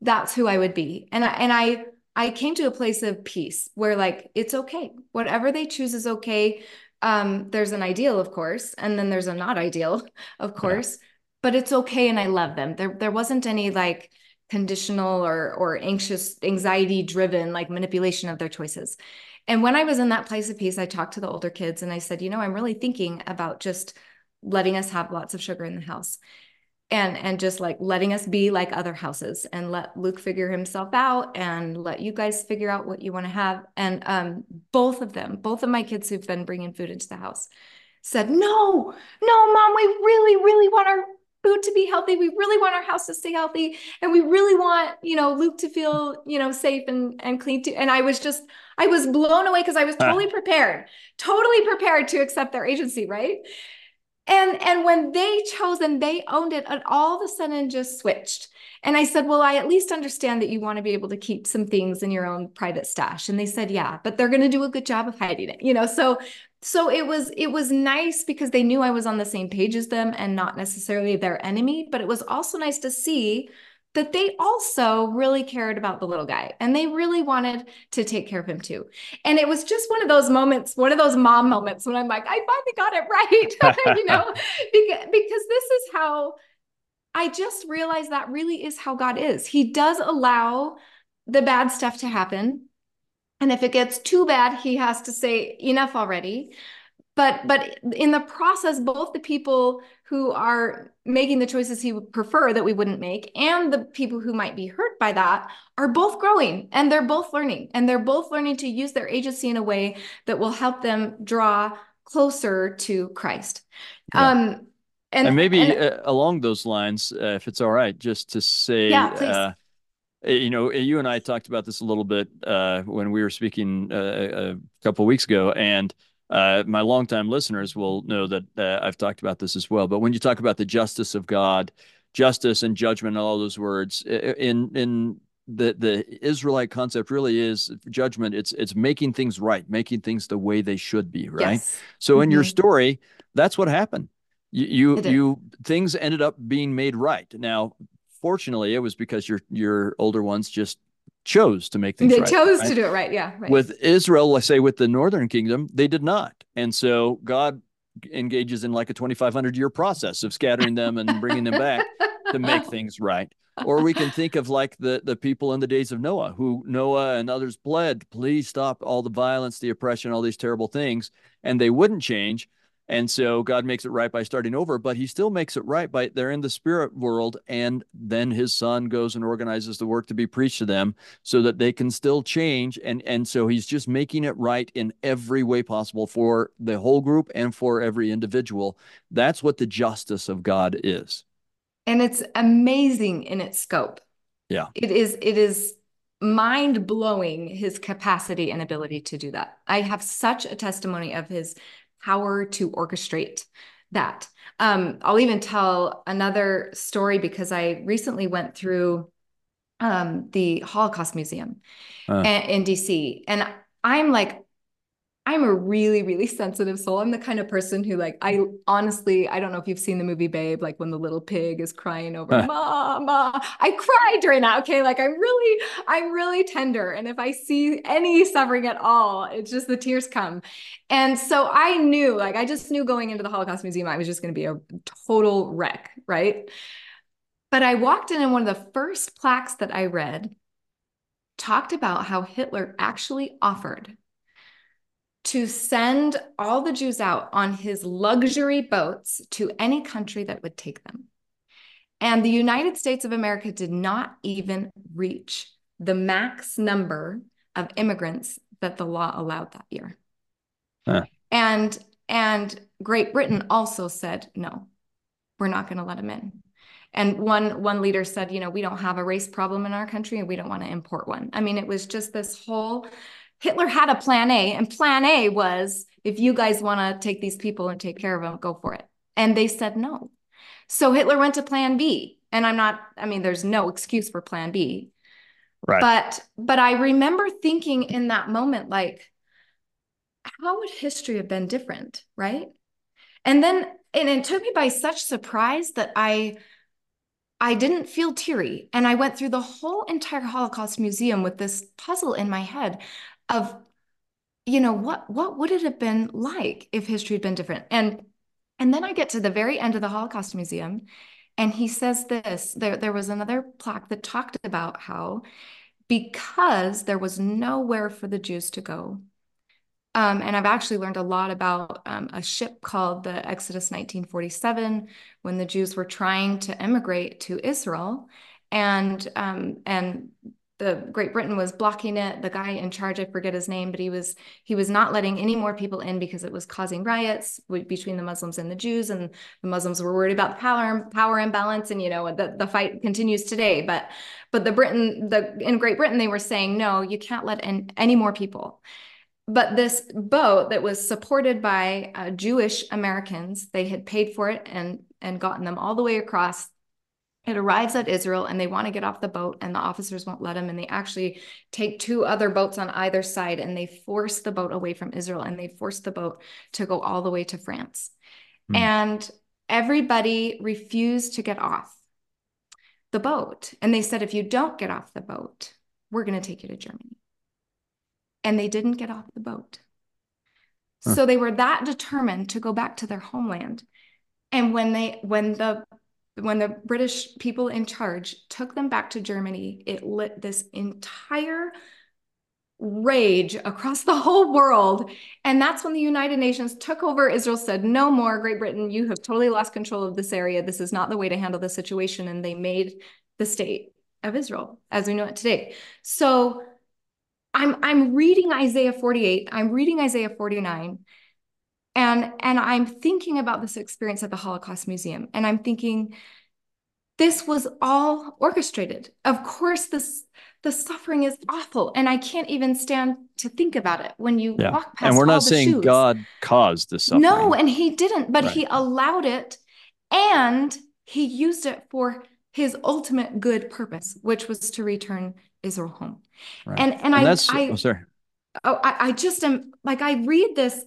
that's who I would be. And I, and I I came to a place of peace where like it's okay. Whatever they choose is okay. Um, there's an ideal, of course, and then there's a not ideal, of course, yeah. but it's okay and I love them. There there wasn't any like conditional or or anxious, anxiety driven like manipulation of their choices. And when I was in that place of peace, I talked to the older kids and I said, you know, I'm really thinking about just letting us have lots of sugar in the house and and just like letting us be like other houses and let Luke figure himself out and let you guys figure out what you want to have. And um both of them both of my kids who've been bringing food into the house said no no mom we really really want our food to be healthy. We really want our house to stay healthy. And we really want you know Luke to feel you know safe and and clean too. And I was just I was blown away because I was totally prepared totally prepared to accept their agency right And and when they chose and they owned it, and all of a sudden just switched. And I said, Well, I at least understand that you want to be able to keep some things in your own private stash. And they said, Yeah, but they're going to do a good job of hiding it. You know, so so it was it was nice because they knew I was on the same page as them and not necessarily their enemy, but it was also nice to see that they also really cared about the little guy and they really wanted to take care of him too. And it was just one of those moments, one of those mom moments when I'm like, I finally got it right, you know, because, because this is how I just realized that really is how God is. He does allow the bad stuff to happen. And if it gets too bad, he has to say enough already but but in the process both the people who are making the choices he would prefer that we wouldn't make and the people who might be hurt by that are both growing and they're both learning and they're both learning to use their agency in a way that will help them draw closer to christ yeah. um and, and maybe and, uh, along those lines uh, if it's all right just to say yeah, please. Uh, you know you and i talked about this a little bit uh, when we were speaking uh, a couple weeks ago and uh, my longtime listeners will know that uh, I've talked about this as well. But when you talk about the justice of God, justice and judgment, and all those words in in the the Israelite concept really is judgment. It's it's making things right, making things the way they should be, right? Yes. So mm-hmm. in your mm-hmm. story, that's what happened. You you, you things ended up being made right. Now, fortunately, it was because your your older ones just chose to make things they right. They chose right? to do it right. Yeah. Right. With Israel, let's say with the northern kingdom, they did not. And so God engages in like a 2,500 year process of scattering them and bringing them back to make things right. Or we can think of like the, the people in the days of Noah, who Noah and others pled, please stop all the violence, the oppression, all these terrible things. And they wouldn't change. And so God makes it right by starting over, but he still makes it right by they're in the spirit world. And then his son goes and organizes the work to be preached to them so that they can still change. And, and so he's just making it right in every way possible for the whole group and for every individual. That's what the justice of God is. And it's amazing in its scope. Yeah. It is, it is mind blowing his capacity and ability to do that. I have such a testimony of his power to orchestrate that. Um, I'll even tell another story because I recently went through um, the Holocaust Museum uh. in DC, and I'm like I'm a really, really sensitive soul. I'm the kind of person who, like, I honestly, I don't know if you've seen the movie Babe, like when the little pig is crying over Mama. I cry during that. Okay. Like, I'm really, I'm really tender. And if I see any suffering at all, it's just the tears come. And so I knew, like, I just knew going into the Holocaust Museum, I was just going to be a total wreck. Right. But I walked in, and one of the first plaques that I read talked about how Hitler actually offered to send all the Jews out on his luxury boats to any country that would take them. And the United States of America did not even reach the max number of immigrants that the law allowed that year. Huh. And and Great Britain also said no. We're not going to let them in. And one one leader said, you know, we don't have a race problem in our country and we don't want to import one. I mean, it was just this whole Hitler had a plan A, and plan A was if you guys want to take these people and take care of them, go for it. And they said no. So Hitler went to plan B. And I'm not, I mean, there's no excuse for plan B. Right. But but I remember thinking in that moment, like, how would history have been different? Right. And then and it took me by such surprise that I I didn't feel teary. And I went through the whole entire Holocaust Museum with this puzzle in my head of you know what what would it have been like if history had been different and and then i get to the very end of the holocaust museum and he says this there there was another plaque that talked about how because there was nowhere for the jews to go um, and I've actually learned a lot about um, a ship called the Exodus 1947 when the Jews were trying to emigrate to Israel. And um, and the Great Britain was blocking it. The guy in charge, I forget his name, but he was he was not letting any more people in because it was causing riots between the Muslims and the Jews, and the Muslims were worried about the power power imbalance, and you know the the fight continues today. But but the Britain the in Great Britain they were saying no, you can't let in any more people. but this boat that was supported by uh, Jewish Americans, they had paid for it and and gotten them all the way across. It arrives at Israel and they want to get off the boat and the officers won't let them and they actually take two other boats on either side and they force the boat away from Israel and they force the boat to go all the way to France. Mm. And everybody refused to get off the boat. And they said if you don't get off the boat, we're going to take you to Germany and they didn't get off the boat. Huh. So they were that determined to go back to their homeland. And when they when the when the British people in charge took them back to Germany, it lit this entire rage across the whole world. And that's when the United Nations took over Israel, said, No more, Great Britain, you have totally lost control of this area. This is not the way to handle the situation. And they made the state of Israel as we know it today. So I'm I'm reading Isaiah 48, I'm reading Isaiah 49, and and I'm thinking about this experience at the Holocaust Museum, and I'm thinking this was all orchestrated. Of course, this the suffering is awful, and I can't even stand to think about it when you yeah. walk past. And we're not saying shoes. God caused the suffering. No, and He didn't, but right. He allowed it, and He used it for His ultimate good purpose, which was to return Israel home. Right. And and, and I, that's, I oh, sorry. Oh, I, I just am like I read this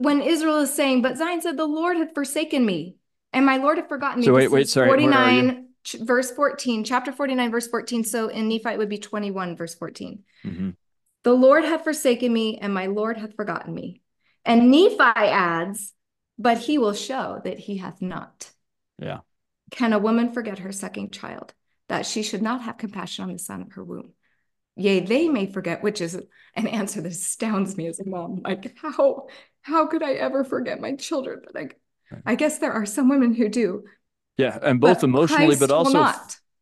when Israel is saying, but Zion said the Lord had forsaken me, and my Lord had forgotten me. So wait, wait, sorry. 49 verse 14, chapter 49, verse 14. So in Nephi it would be 21, verse 14. Mm-hmm. The Lord hath forsaken me, and my Lord hath forgotten me. And Nephi adds, but he will show that he hath not. Yeah. Can a woman forget her second child? that she should not have compassion on the son of her womb. Yea, they may forget, which is an answer that astounds me as a mom. Like, how how could I ever forget my children? But like, I guess there are some women who do. Yeah, and both emotionally, Christ but also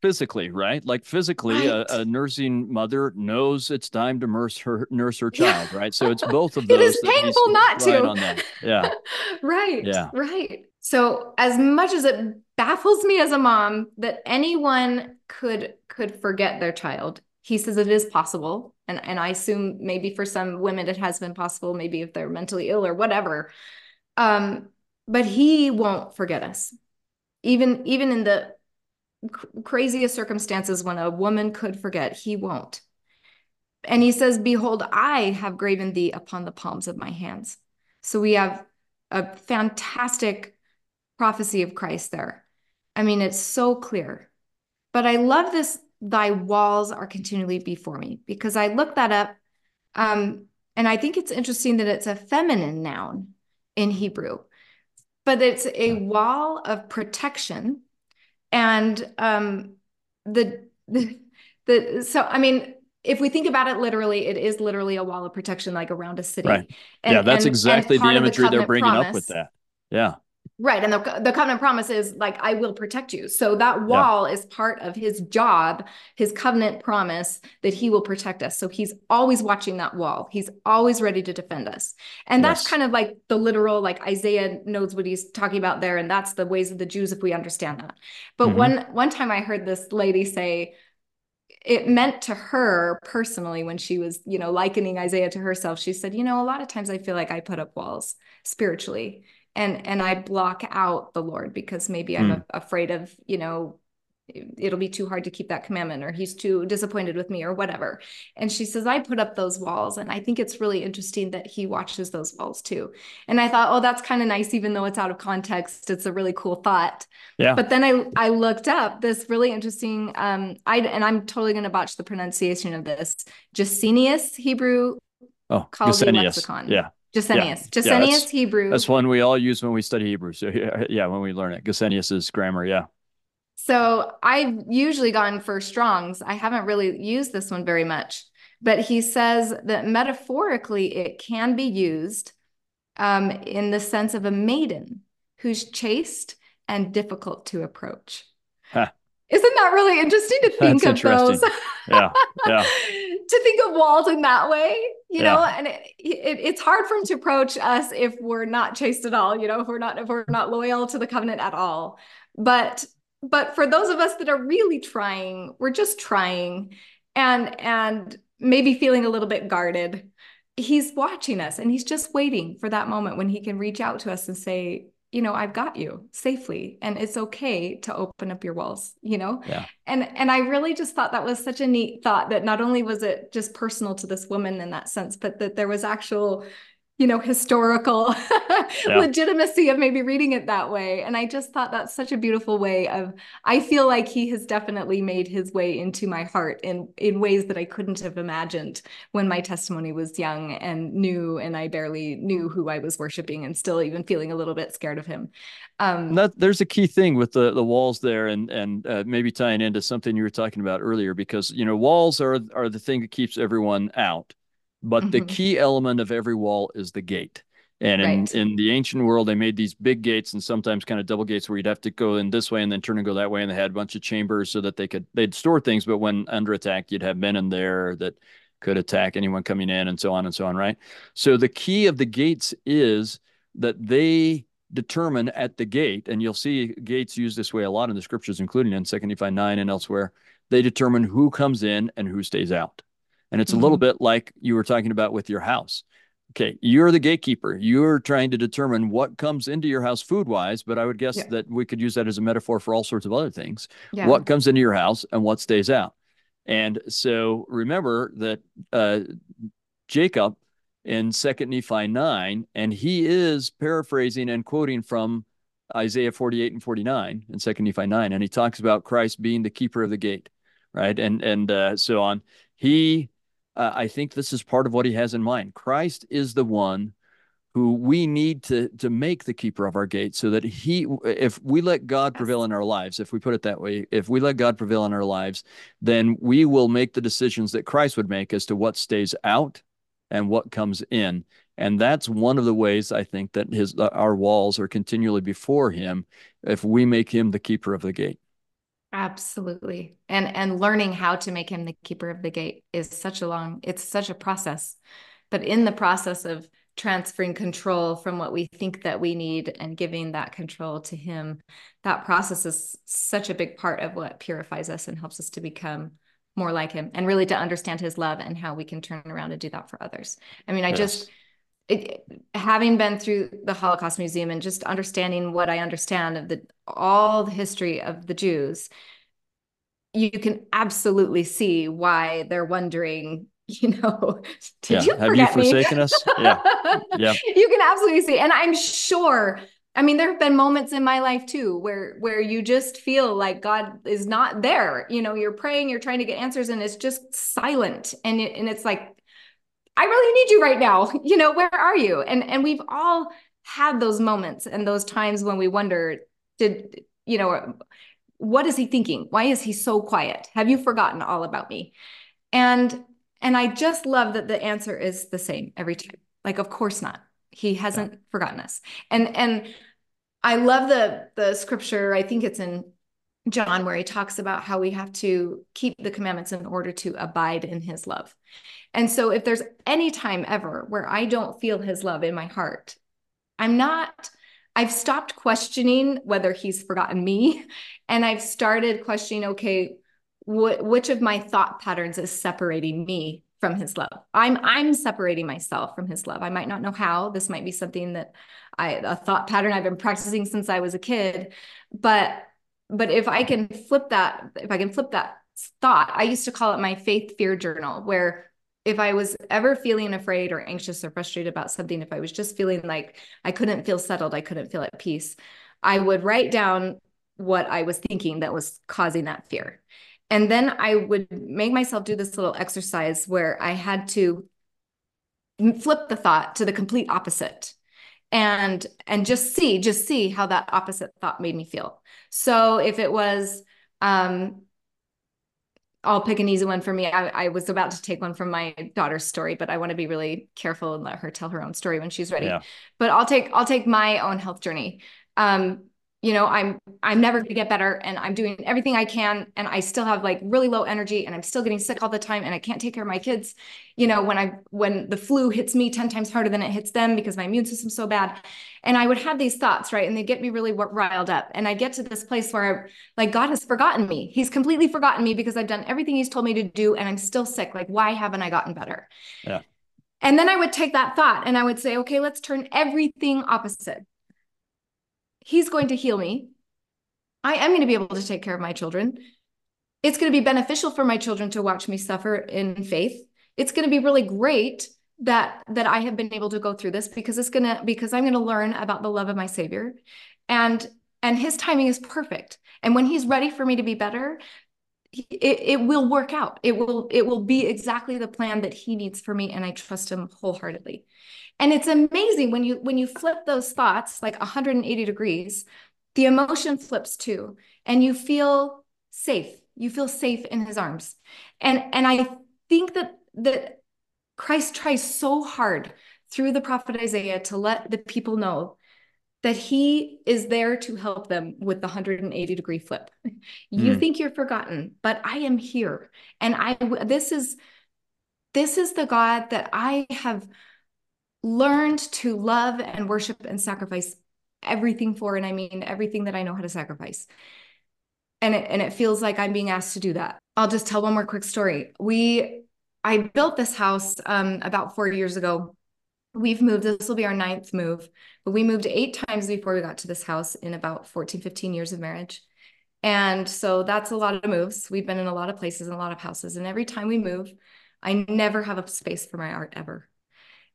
physically, right? Like physically, right. a, a, nursing mother knows it's time to nurse her nurse her child, yeah. right? So it's both of those. it is painful not to. On that. Yeah. right. Yeah. Right. So as much as it baffles me as a mom that anyone could could forget their child, he says it is possible. And and I assume maybe for some women it has been possible, maybe if they're mentally ill or whatever. Um, but he won't forget us. Even even in the craziest circumstances when a woman could forget, he won't. And he says, Behold, I have graven thee upon the palms of my hands. So we have a fantastic prophecy of Christ there. I mean, it's so clear. But I love this, thy walls are continually before me, because I looked that up. Um, and I think it's interesting that it's a feminine noun in Hebrew, but it's a wall of protection and um, the, the the so I mean if we think about it literally, it is literally a wall of protection, like around a city. Right. And, yeah, that's and, exactly and the imagery the they're bringing promise, up with that. Yeah. Right. And the, the covenant promise is like, I will protect you. So that wall yeah. is part of his job, his covenant promise that he will protect us. So he's always watching that wall. He's always ready to defend us. And that's yes. kind of like the literal, like Isaiah knows what he's talking about there. And that's the ways of the Jews, if we understand that. But mm-hmm. one, one time I heard this lady say, it meant to her personally when she was you know likening isaiah to herself she said you know a lot of times i feel like i put up walls spiritually and and I block out the Lord because maybe I'm mm. a, afraid of you know it'll be too hard to keep that commandment or he's too disappointed with me or whatever. And she says i put up those walls. And i think it's really interesting that he watches those walls too. And i thought oh that's kind of nice even though it's out of context. It's a really cool thought. Yeah. But then i i looked up this really interesting um i and i'm totally going to botch the pronunciation of this Gesenius hebrew oh lexicon. Yeah Gesenius. Yeah. Gesenius yeah, Hebrew. That's one we all use when we study Hebrew. So yeah, yeah when we learn it. Gesenius is grammar. Yeah. So I've usually gone for Strong's. I haven't really used this one very much, but he says that metaphorically it can be used um, in the sense of a maiden who's chaste and difficult to approach. Huh. Isn't that really interesting to think That's of those? yeah, yeah. to think of Walt in that way, you yeah. know, and it, it, it's hard for him to approach us if we're not chaste at all, you know, if we're not if we're not loyal to the covenant at all. But but for those of us that are really trying, we're just trying, and and maybe feeling a little bit guarded he's watching us and he's just waiting for that moment when he can reach out to us and say, you know, I've got you safely and it's okay to open up your walls, you know? Yeah. And and I really just thought that was such a neat thought that not only was it just personal to this woman in that sense, but that there was actual you know historical yeah. legitimacy of maybe reading it that way. And i just thought that's such a beautiful way of i feel like he has definitely made his way into my heart in in ways that i couldn't have imagined when my testimony was young and new and i barely knew who i was worshiping and still even feeling a little bit scared of him. Um, that, there's a key thing with the the walls there and and uh, maybe tying into something you were talking about earlier because you know walls are are the thing that keeps everyone out but mm-hmm. the key element of every wall is the gate. And in, right. in the ancient world, they made these big gates and sometimes kind of double gates where you'd have to go in this way and then turn and go that way. And they had a bunch of chambers so that they could they'd store things, but when under attack, you'd have men in there that could attack anyone coming in and so on and so on, right? So the key of the gates is that they determine at the gate, and you'll see gates used this way a lot in the scriptures, including in Second Nephi 9 and elsewhere, they determine who comes in and who stays out. And it's mm-hmm. a little bit like you were talking about with your house. Okay, you're the gatekeeper. You're trying to determine what comes into your house food wise, but I would guess yeah. that we could use that as a metaphor for all sorts of other things. Yeah. What comes into your house and what stays out. And so remember that uh, Jacob in Second Nephi 9, and he is paraphrasing and quoting from Isaiah 48 and 49 in Second Nephi 9, and he talks about Christ being the keeper of the gate, right? And and uh, so on. He uh, I think this is part of what he has in mind. Christ is the one who we need to to make the keeper of our gate so that he if we let god prevail in our lives if we put it that way if we let god prevail in our lives then we will make the decisions that christ would make as to what stays out and what comes in. And that's one of the ways i think that his our walls are continually before him if we make him the keeper of the gate Absolutely. And and learning how to make him the keeper of the gate is such a long it's such a process. But in the process of transferring control from what we think that we need and giving that control to him, that process is such a big part of what purifies us and helps us to become more like him and really to understand his love and how we can turn around and do that for others. I mean, I yes. just it, having been through the Holocaust Museum and just understanding what I understand of the all the history of the Jews, you can absolutely see why they're wondering. You know, did yeah. you have you forsaken me? us? Yeah, yeah. You can absolutely see, and I'm sure I mean, there have been moments in my life too where where you just feel like God is not there. You know, you're praying, you're trying to get answers, and it's just silent. And it, and it's like I really need you right now. You know, where are you? And and we've all had those moments and those times when we wonder, did you know, what is he thinking? Why is he so quiet? Have you forgotten all about me? And and I just love that the answer is the same every time. Like, of course not. He hasn't yeah. forgotten us. And and I love the the scripture. I think it's in John where he talks about how we have to keep the commandments in order to abide in his love. And so if there's any time ever where I don't feel his love in my heart, I'm not I've stopped questioning whether he's forgotten me and I've started questioning okay, wh- which of my thought patterns is separating me from his love. I'm I'm separating myself from his love. I might not know how. This might be something that I a thought pattern I've been practicing since I was a kid, but but if I can flip that, if I can flip that thought, I used to call it my faith fear journal, where if I was ever feeling afraid or anxious or frustrated about something, if I was just feeling like I couldn't feel settled, I couldn't feel at peace, I would write down what I was thinking that was causing that fear. And then I would make myself do this little exercise where I had to flip the thought to the complete opposite and and just see just see how that opposite thought made me feel so if it was um I'll pick an easy one for me. I, I, was about to take one from my daughter's story, but I want to be really careful and let her tell her own story when she's ready. Yeah. But I'll take I'll take my own health journey. Um, you know i'm i'm never going to get better and i'm doing everything i can and i still have like really low energy and i'm still getting sick all the time and i can't take care of my kids. You know when i when the flu hits me 10 times harder than it hits them because my immune system's so bad. And i would have these thoughts right and they get me really riled up. And i get to this place where I, like god has forgotten me. He's completely forgotten me because i've done everything he's told me to do and i'm still sick. Like why haven't i gotten better? Yeah. And then I would take that thought and I would say, okay, let's turn everything opposite. He's going to heal me. I am going to be able to take care of my children. It's going to be beneficial for my children to watch me suffer in faith. It's going to be really great that that I have been able to go through this because it's going to because I'm going to learn about the love of my savior and and his timing is perfect. And when he's ready for me to be better, it, it will work out. It will it will be exactly the plan that he needs for me and I trust him wholeheartedly. And it's amazing when you when you flip those thoughts like 180 degrees, the emotion flips too and you feel safe. You feel safe in his arms. And and I think that that Christ tries so hard through the prophet Isaiah to let the people know that he is there to help them with the 180 degree flip. You mm. think you're forgotten, but I am here. And I this is this is the God that I have learned to love and worship and sacrifice everything for and I mean everything that I know how to sacrifice. And it and it feels like I'm being asked to do that. I'll just tell one more quick story. We I built this house um, about 4 years ago we've moved this will be our ninth move but we moved eight times before we got to this house in about 14 15 years of marriage and so that's a lot of moves we've been in a lot of places and a lot of houses and every time we move i never have a space for my art ever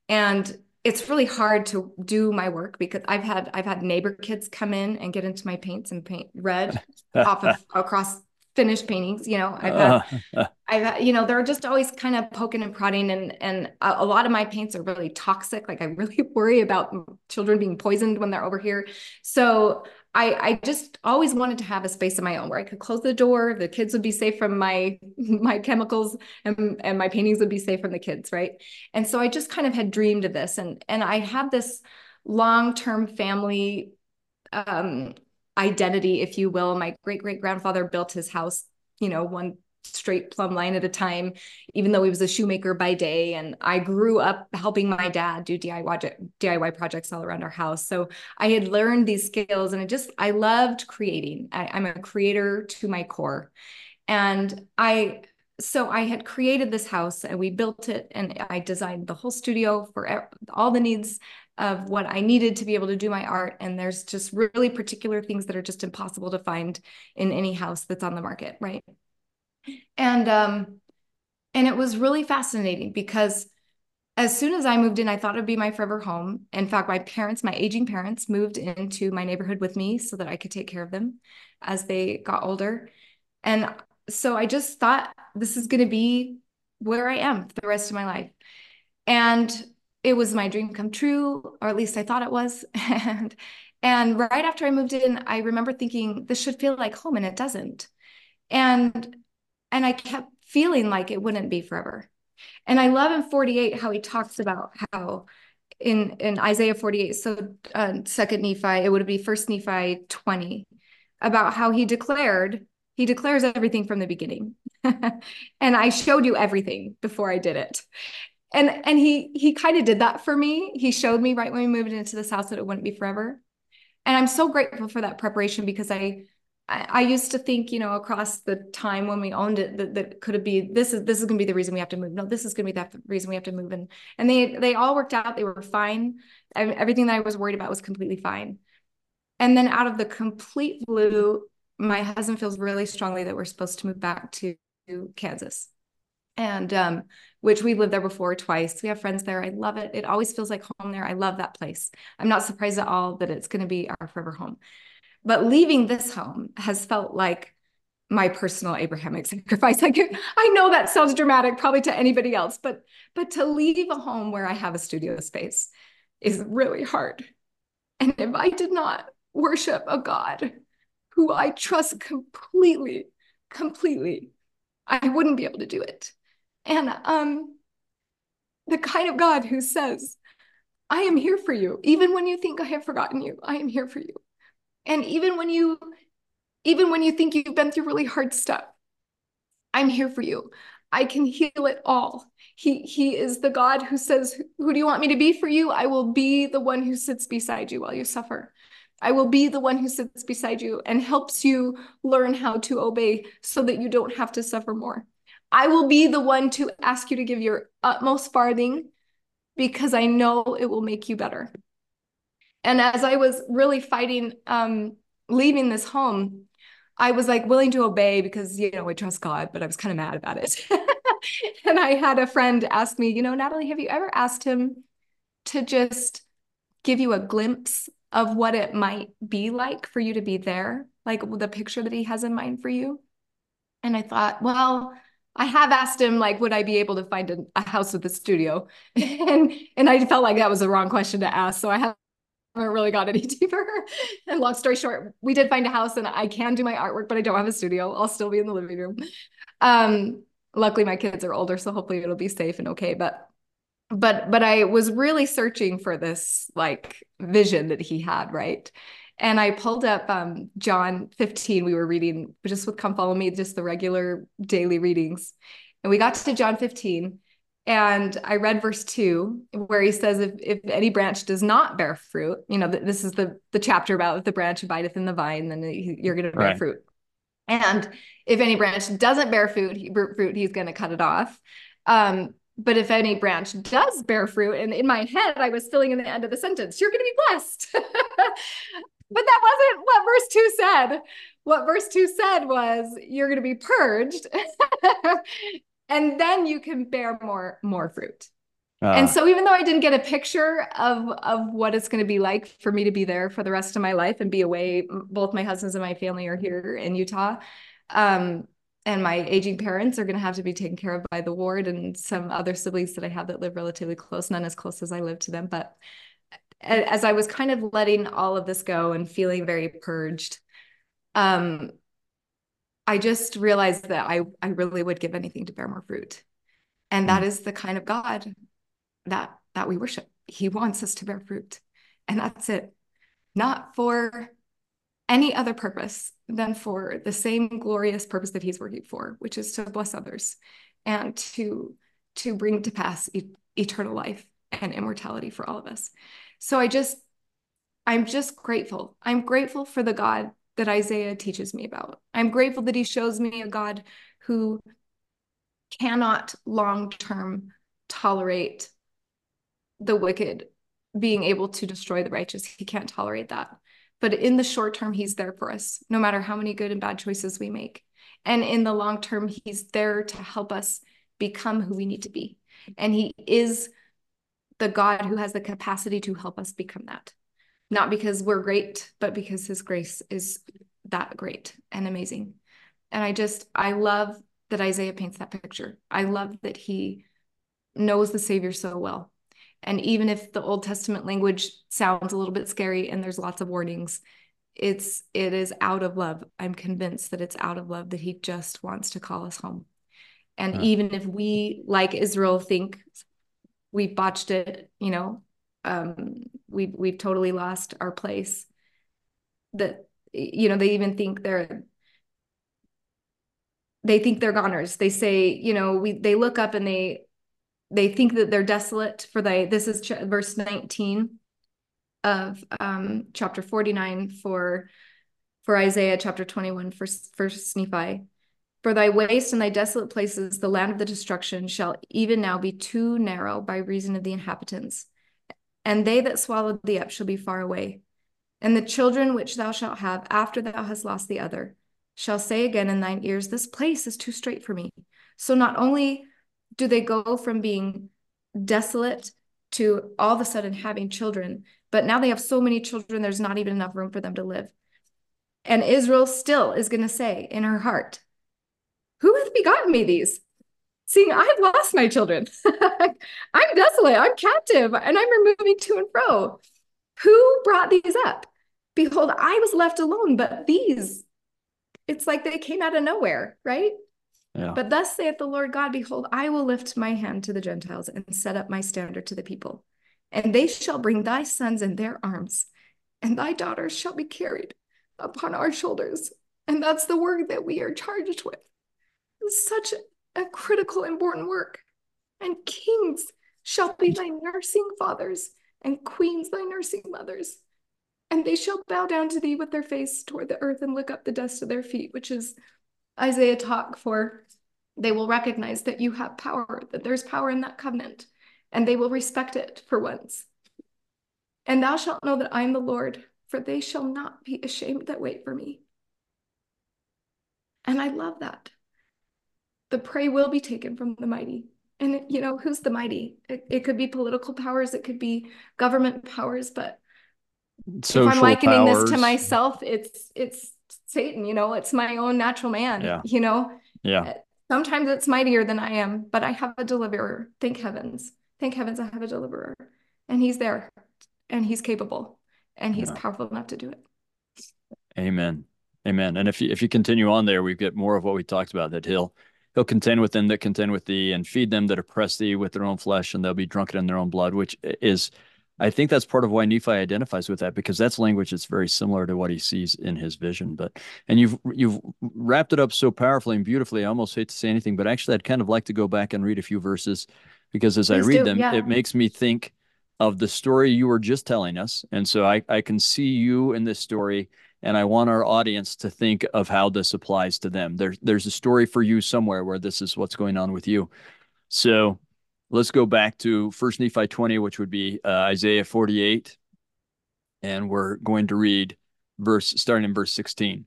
and it's really hard to do my work because I've had I've had neighbor kids come in and get into my paints and paint red off of across finished paintings you know i've had, uh, i've had, you know they're just always kind of poking and prodding and and a, a, lot of my paints are really toxic. Like i really worry about children being poisoned when they're over here. So i i just always wanted to have a space of my own where i could close the door the kids would be safe from my my chemicals and and my paintings would be safe from the kids right and so i just kind of had dreamed of this and and i had this long-term family um identity, if you will. My great great grandfather built his house, you know, one straight plumb line at a time, even though he was a shoemaker by day. And I grew up helping my dad do DIY DIY projects all around our house. So I had learned these skills, and I just I loved creating. I, I'm a creator to my core, and I so I had created this house and we built it and I designed the whole studio for all the needs of what I needed to be able to do my art. And there's just really particular things that are just impossible to find in any house that's on the market, right? And um, and it was really fascinating because as soon as I moved in, I thought it'd be my forever home. In fact, my parents, my aging parents, moved into my neighborhood with me so that I could take care of them as they got older. And so I just thought this is going to be where I am for the rest of my life. And it was my dream come true, or at least I thought it was. and and right after I moved in, I remember thinking this should feel like home, and it doesn't. And and I kept feeling like it wouldn't be forever. And I love in 48 how he talks about how in in Isaiah 48, so uh, second Nephi, it would be first Nephi 20, about how he declared, he declares everything from the beginning. and I showed you everything before I did it and and he he kind of did that for me he showed me right when we moved into this house that it wouldn't be forever and i'm so grateful for that preparation because i i, used to think you know across the time when we owned it that, that could it be this is this is going to be the reason we have to move no this is going to be the reason we have to move and and they they all worked out they were fine everything that i was worried about was completely fine and then out of the complete blue my husband feels really strongly that we're supposed to move back to kansas and um, which we lived there before twice. We have friends there. I love it. It always feels like home there. I love that place. I'm not surprised at all that it's going to be our forever home. But leaving this home has felt like my personal Abrahamic sacrifice. Like I know that sounds dramatic, probably to anybody else, but but to leave a home where I have a studio space is really hard. And if I did not worship a God who I trust completely, completely, I wouldn't be able to do it. And um, the kind of God who says, I am here for you. Even when you think I have forgotten you, I am here for you. And even when you even when you think you've been through really hard stuff, I'm here for you. I can heal it all. He he is the God who says, "Who do you want me to be for you? I will be the one who sits beside you while you suffer. I will be the one who sits beside you and helps you learn how to obey so that you don't have to suffer more. I will be the one to ask you to give your utmost farthing because I know it will make you better. And as I was really fighting um, leaving this home, I was like willing to obey because, you know, I trust God, but I was kind of mad about it. and I had a friend ask me, you know, Natalie, have you ever asked him to just give you a glimpse of what it might be like for you to be there? Like the picture that he has in mind for you? And I thought, well, I have asked him like, would I be able to find a, a house with a studio? and and I felt like that was the wrong question to ask. So I haven't really got any deeper. and long story short, we did find a house and I can do my artwork, but I don't have a studio. I'll still be in the living room. Um, luckily my kids are older, so hopefully it'll be safe and okay. But but but I was really searching for this like vision that he had, right? And I pulled up um, John 15. We were reading just with Come Follow Me, just the regular daily readings. And we got to John 15. And I read verse two, where he says, if, if any branch does not bear fruit, you know, this is the, the chapter about if the branch abideth in the vine, then you're going to bear right. fruit. And if any branch doesn't bear fruit, fruit he's going to cut it off. Um, but if any branch does bear fruit, and in my head, I was filling in the end of the sentence, you're going to be blessed. but that wasn't what verse two said. What verse two said was, you're going to be purged, and then you can bear more more fruit. Uh, and so even though I didn't get a picture of of what it's going to be like for me to be there for the rest of my life and be away, both my husbands and my family are here in Utah. Um, and my aging parents are going to have to be taken care of by the ward and some other siblings that I have that live relatively close, none as close as I live to them. But as I was kind of letting all of this go and feeling very purged, um, I just realized that I I really would give anything to bear more fruit, and that mm. the kind of God that that we worship. He wants us to bear fruit, and that's it, not for any other purpose than for the same glorious purpose that he's working for, which is to bless others and to to bring to pass e- eternal life and immortality for all of us. So I just I'm just grateful. I'm grateful for the God that Isaiah teaches me about. I'm grateful that he shows me a God who cannot long term tolerate the wicked being able to destroy the righteous. He can't tolerate that. But in the short term, he's there for us, no matter how many good and bad choices we make. And in the long term, he's there to help us become who we need to be. And he is the God who has the capacity to help us become that. Not because we're great, but because his grace is that great and amazing. And I just, I love that Isaiah paints that picture. I love that he knows the Savior so well. And even if the Old Testament language sounds a little bit scary and there's lots of warnings, it's it is out of love. I'm convinced that it's out of love that he just wants to call us home. And even if we, like Israel, think we botched it, you know, um, we've we've totally lost our place. That you know, they even think they're they think they're goners. They say, you know, we they look up and they they think that they're desolate for they this is ch- verse 19 of um, chapter 49 for for Isaiah chapter 21 for first Nephi for thy waste and thy desolate places the land of the destruction shall even now be too narrow by reason of the inhabitants and they that swallowed thee up shall be far away. And the children which thou shalt have after thou hast lost the other shall say again in thine ears this place is too strait for me. So not only do they go from being desolate to all of a sudden having children but now they have so many children there's not even enough room for them to live. And israel still is going to say in her heart who hath begotten me these seeing i've lost my children i'm desolate i'm captive and i'm removing to and fro who brought these up behold i was left alone but these it's like they came out of nowhere right Yeah. but thus saith the Lord God, Behold, I will lift my hand to the Gentiles and set up my standard to the people. And they shall bring thy sons in their arms, and thy daughters shall be carried upon our shoulders. And that's the work that we are charged with. Such a critical, important work. And kings shall be thy nursing fathers, and queens thy nursing mothers. And they shall bow down to thee with their face toward the earth and lick up the dust of their feet, which is Isaiah talk for they will recognize that you have power, that there's power in that covenant, and they will respect it for once. And thou shalt know that I am the Lord, for they shall not be ashamed that wait for me. And I love that. The prey will be taken from the mighty. And, you know, who's the mighty? It, it could be political powers, it could be government powers, but Social if I'm likening powers. this to myself, it's it's Satan, you know, it's my own natural man, yeah. you know. Yeah. Uh, sometimes it's mightier than I am, but I have a deliverer. Thank heavens. Thank heavens I have a deliverer. And he's there and he's capable and he's yeah. powerful enough to do it. Amen. Amen. And if you if you continue on there, we get more of what we talked about that he'll he'll contend with them that contend with thee and feed them that oppress thee with their own flesh and they'll be drunken in their own blood, which is I think that's part of why Nephi identifies with that because that's language that's very similar to what he sees in his vision. But and you've you've wrapped it up so powerfully and beautifully. I almost hate to say anything, but actually, I'd kind of like to go back and read a few verses because as Please I read do, them, yeah. it makes me think of the story you were just telling us, and so I I can see you in this story, and I want our audience to think of how this applies to them. There's there's a story for you somewhere where this is what's going on with you. So let's go back to First Nephi 20, which would be uh, Isaiah 48, and we're going to read verse starting in verse 16.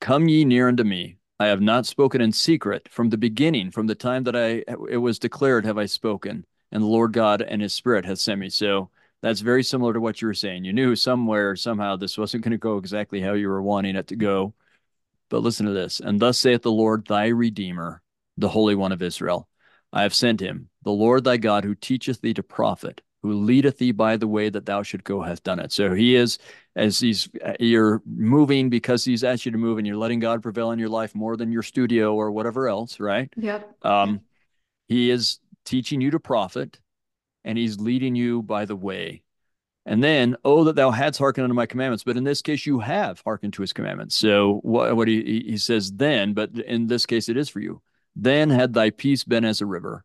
Come ye near unto me. I have not spoken in secret from the beginning, from the time that I it was declared, have I spoken, and the Lord God and His Spirit hath sent me. So that's very similar to what you were saying. You knew somewhere somehow this wasn't going to go exactly how you were wanting it to go. But listen to this. And thus saith the Lord thy Redeemer, the Holy One of Israel. I have sent him, the Lord thy God, who teacheth thee to profit, who leadeth thee by the way that thou should go, hath done it. So he is, as he's, you're moving because he's asked you to move and you're letting God prevail in your life more than your studio or whatever else, right? Yep. Um, he is teaching you to profit and he's leading you by the way. And then, oh, that thou hadst hearkened unto my commandments. But in this case, you have hearkened to his commandments. So what, what he, he says then, but in this case, it is for you. Then had thy peace been as a river,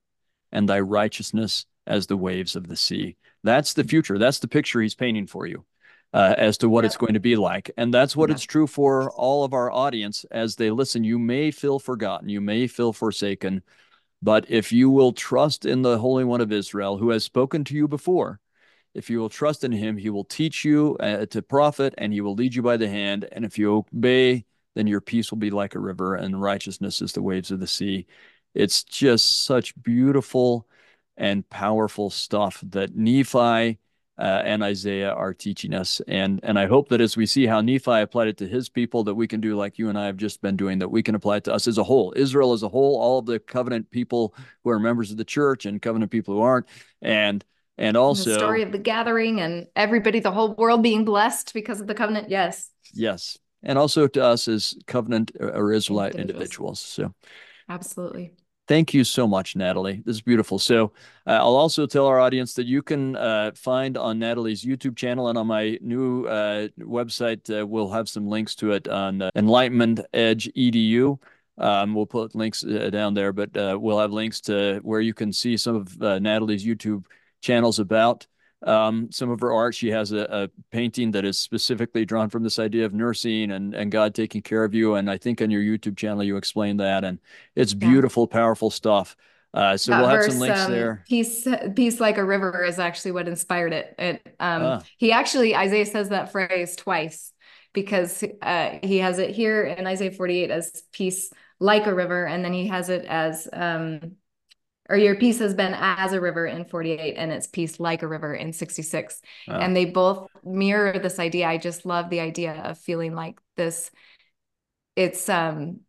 and thy righteousness as the waves of the sea. That's the future. That's the picture he's painting for you uh, as to what yep. it's going to be like. And that's what yep. it's true for all of our audience as they listen. You may feel forgotten, you may feel forsaken, but if you will trust in the Holy One of Israel who has spoken to you before, if you will trust in him, he will teach you uh, to profit and he will lead you by the hand. And if you obey then your peace will be like a river and righteousness is the waves of the sea. It's just such beautiful and powerful stuff that Nephi uh, and Isaiah are teaching us. And, and I hope that as we see how Nephi applied it to his people, that we can do like you and I have just been doing, that we can apply it to us as a whole, Israel as a whole, all of the covenant people who are members of the church and covenant people who aren't. And and also the story of the gathering and everybody, the whole world being blessed because of the covenant. Yes. Yes and also to us as covenant or Israelite individuals. So, absolutely. Thank you so much, Natalie. This is beautiful. So, uh, I'll also tell our audience that you can uh, find on Natalie's YouTube channel and on my new uh, website, uh, we'll have some links to it on uh, Enlightenment Edge EDU. Um, we'll put links uh, down there, but we'll have links to where you can see some of Natalie's YouTube channels about um, some of her art. She has a, a, painting that is specifically drawn from this idea of nursing and, and God taking care of you. And I think on your YouTube channel, you explain that. And it's beautiful, yeah. powerful stuff. Uh, so that we'll have some links um, there. Peace, peace like a river is actually what inspired it. It um, ah. he actually Isaiah says that phrase twice because uh, he has it here in Isaiah 48 as peace like a river, and then he has it as um, or your peace has been as a river in 48 and it's peace like a river in 66 and they both mirror this idea. I just love the idea of feeling like this it's um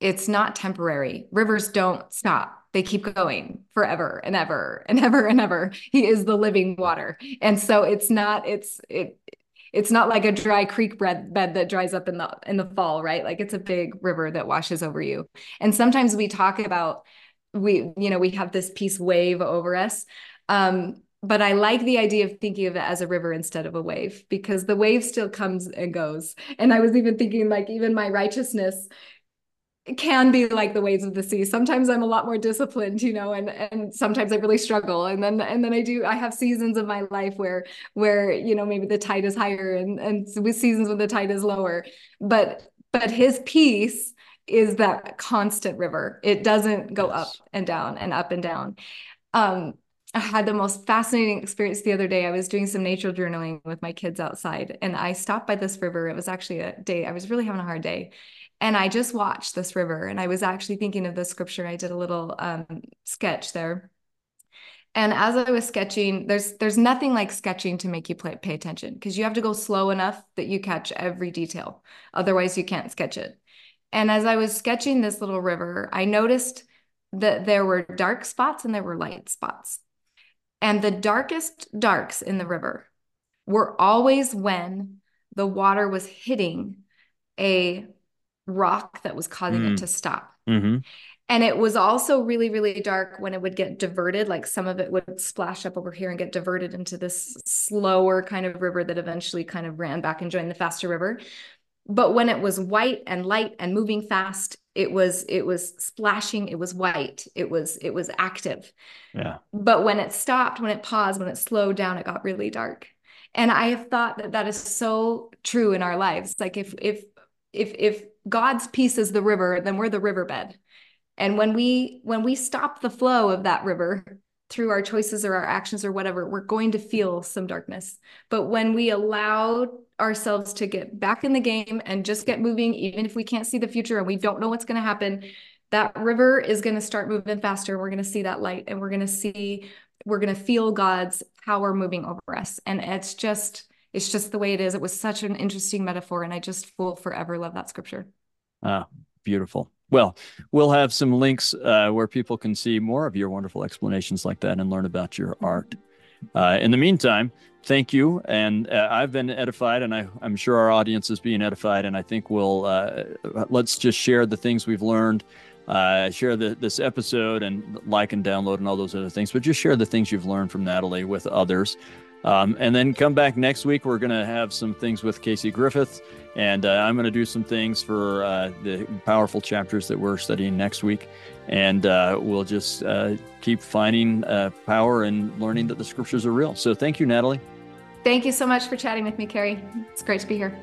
it's not temporary. Rivers don't stop. They keep going forever and ever and ever and ever. He is the living water. And so it's not it's it it's not like a dry creek bed, bed that dries up in the in the fall right? Like it's a big river that washes over you. And sometimes we talk about we you know we have this peace wave over us um, but I like the idea of thinking of it as a river instead of a wave because the wave still comes and goes. And I was even thinking, like, even my righteousness can be like the waves of the sea. Sometimes I'm a lot more disciplined, you know, and and sometimes I really struggle. And then and then I do I have seasons of my life where where you know maybe the tide is higher and and with seasons when the tide is lower. But but his peace is that constant river. It doesn't go yes. up and down and up and down. Um, I had the most fascinating experience the other day. I was doing some nature journaling with my kids outside, and I stopped by this river. It was actually a day, I was really having a hard day. And I just watched this river, and I was actually thinking of the scripture. I did a little um, sketch there. And as I was sketching, there's there's nothing like sketching to make you play, pay attention because you have to go slow enough that you catch every detail. Otherwise, you can't sketch it. And as I was sketching this little river, I noticed that there were dark spots and there were light spots. And the darkest darks in the river were always when the water was hitting a rock that was causing mm. it to stop. Mm-hmm. And it was also really, really dark when it would get diverted. Like some of it would splash up over here and get diverted into this slower kind of river that eventually kind of ran back and joined the faster river. But when it was white and light and moving fast, it was it was splashing it was white it was it was active. Yeah. But when it stopped when it paused when it slowed down it got really dark. And i have thought that that is so true in our lives. Like if if if if god's peace is the river then we're the riverbed. And when we when we stop the flow of that river through our choices or our actions or whatever, we're going to feel some darkness. But when we allow ourselves to get back in the game and just get moving, even if we can't see the future and we don't know what's going to happen, that river is going to start moving faster. We're going to see that light and we're going to see, we're going to feel God's power moving over us. And it's just, it's just the way it is. It was such an interesting metaphor. And I just will forever love that scripture. Ah, beautiful. Well, we'll have some links uh, where people can see more of your wonderful explanations like that and learn about your art. Uh, in the meantime, thank you. And uh, I've been edified, and I, am sure our audience is being edified. And I think we'll uh, let's just share the things we've learned, uh, share the, this episode, and like and download and all those other things. But just share the things you've learned from Natalie with others. Um, and then come back next week. We're going to have some things with Casey Griffith and uh, I'm going to do some things for uh, the powerful chapters that we're studying next week. And uh, we'll just uh, keep finding uh, power and learning that the scriptures are real. So thank you, Natalie. Thank you so much for chatting with me, Kerry. It's great to be here.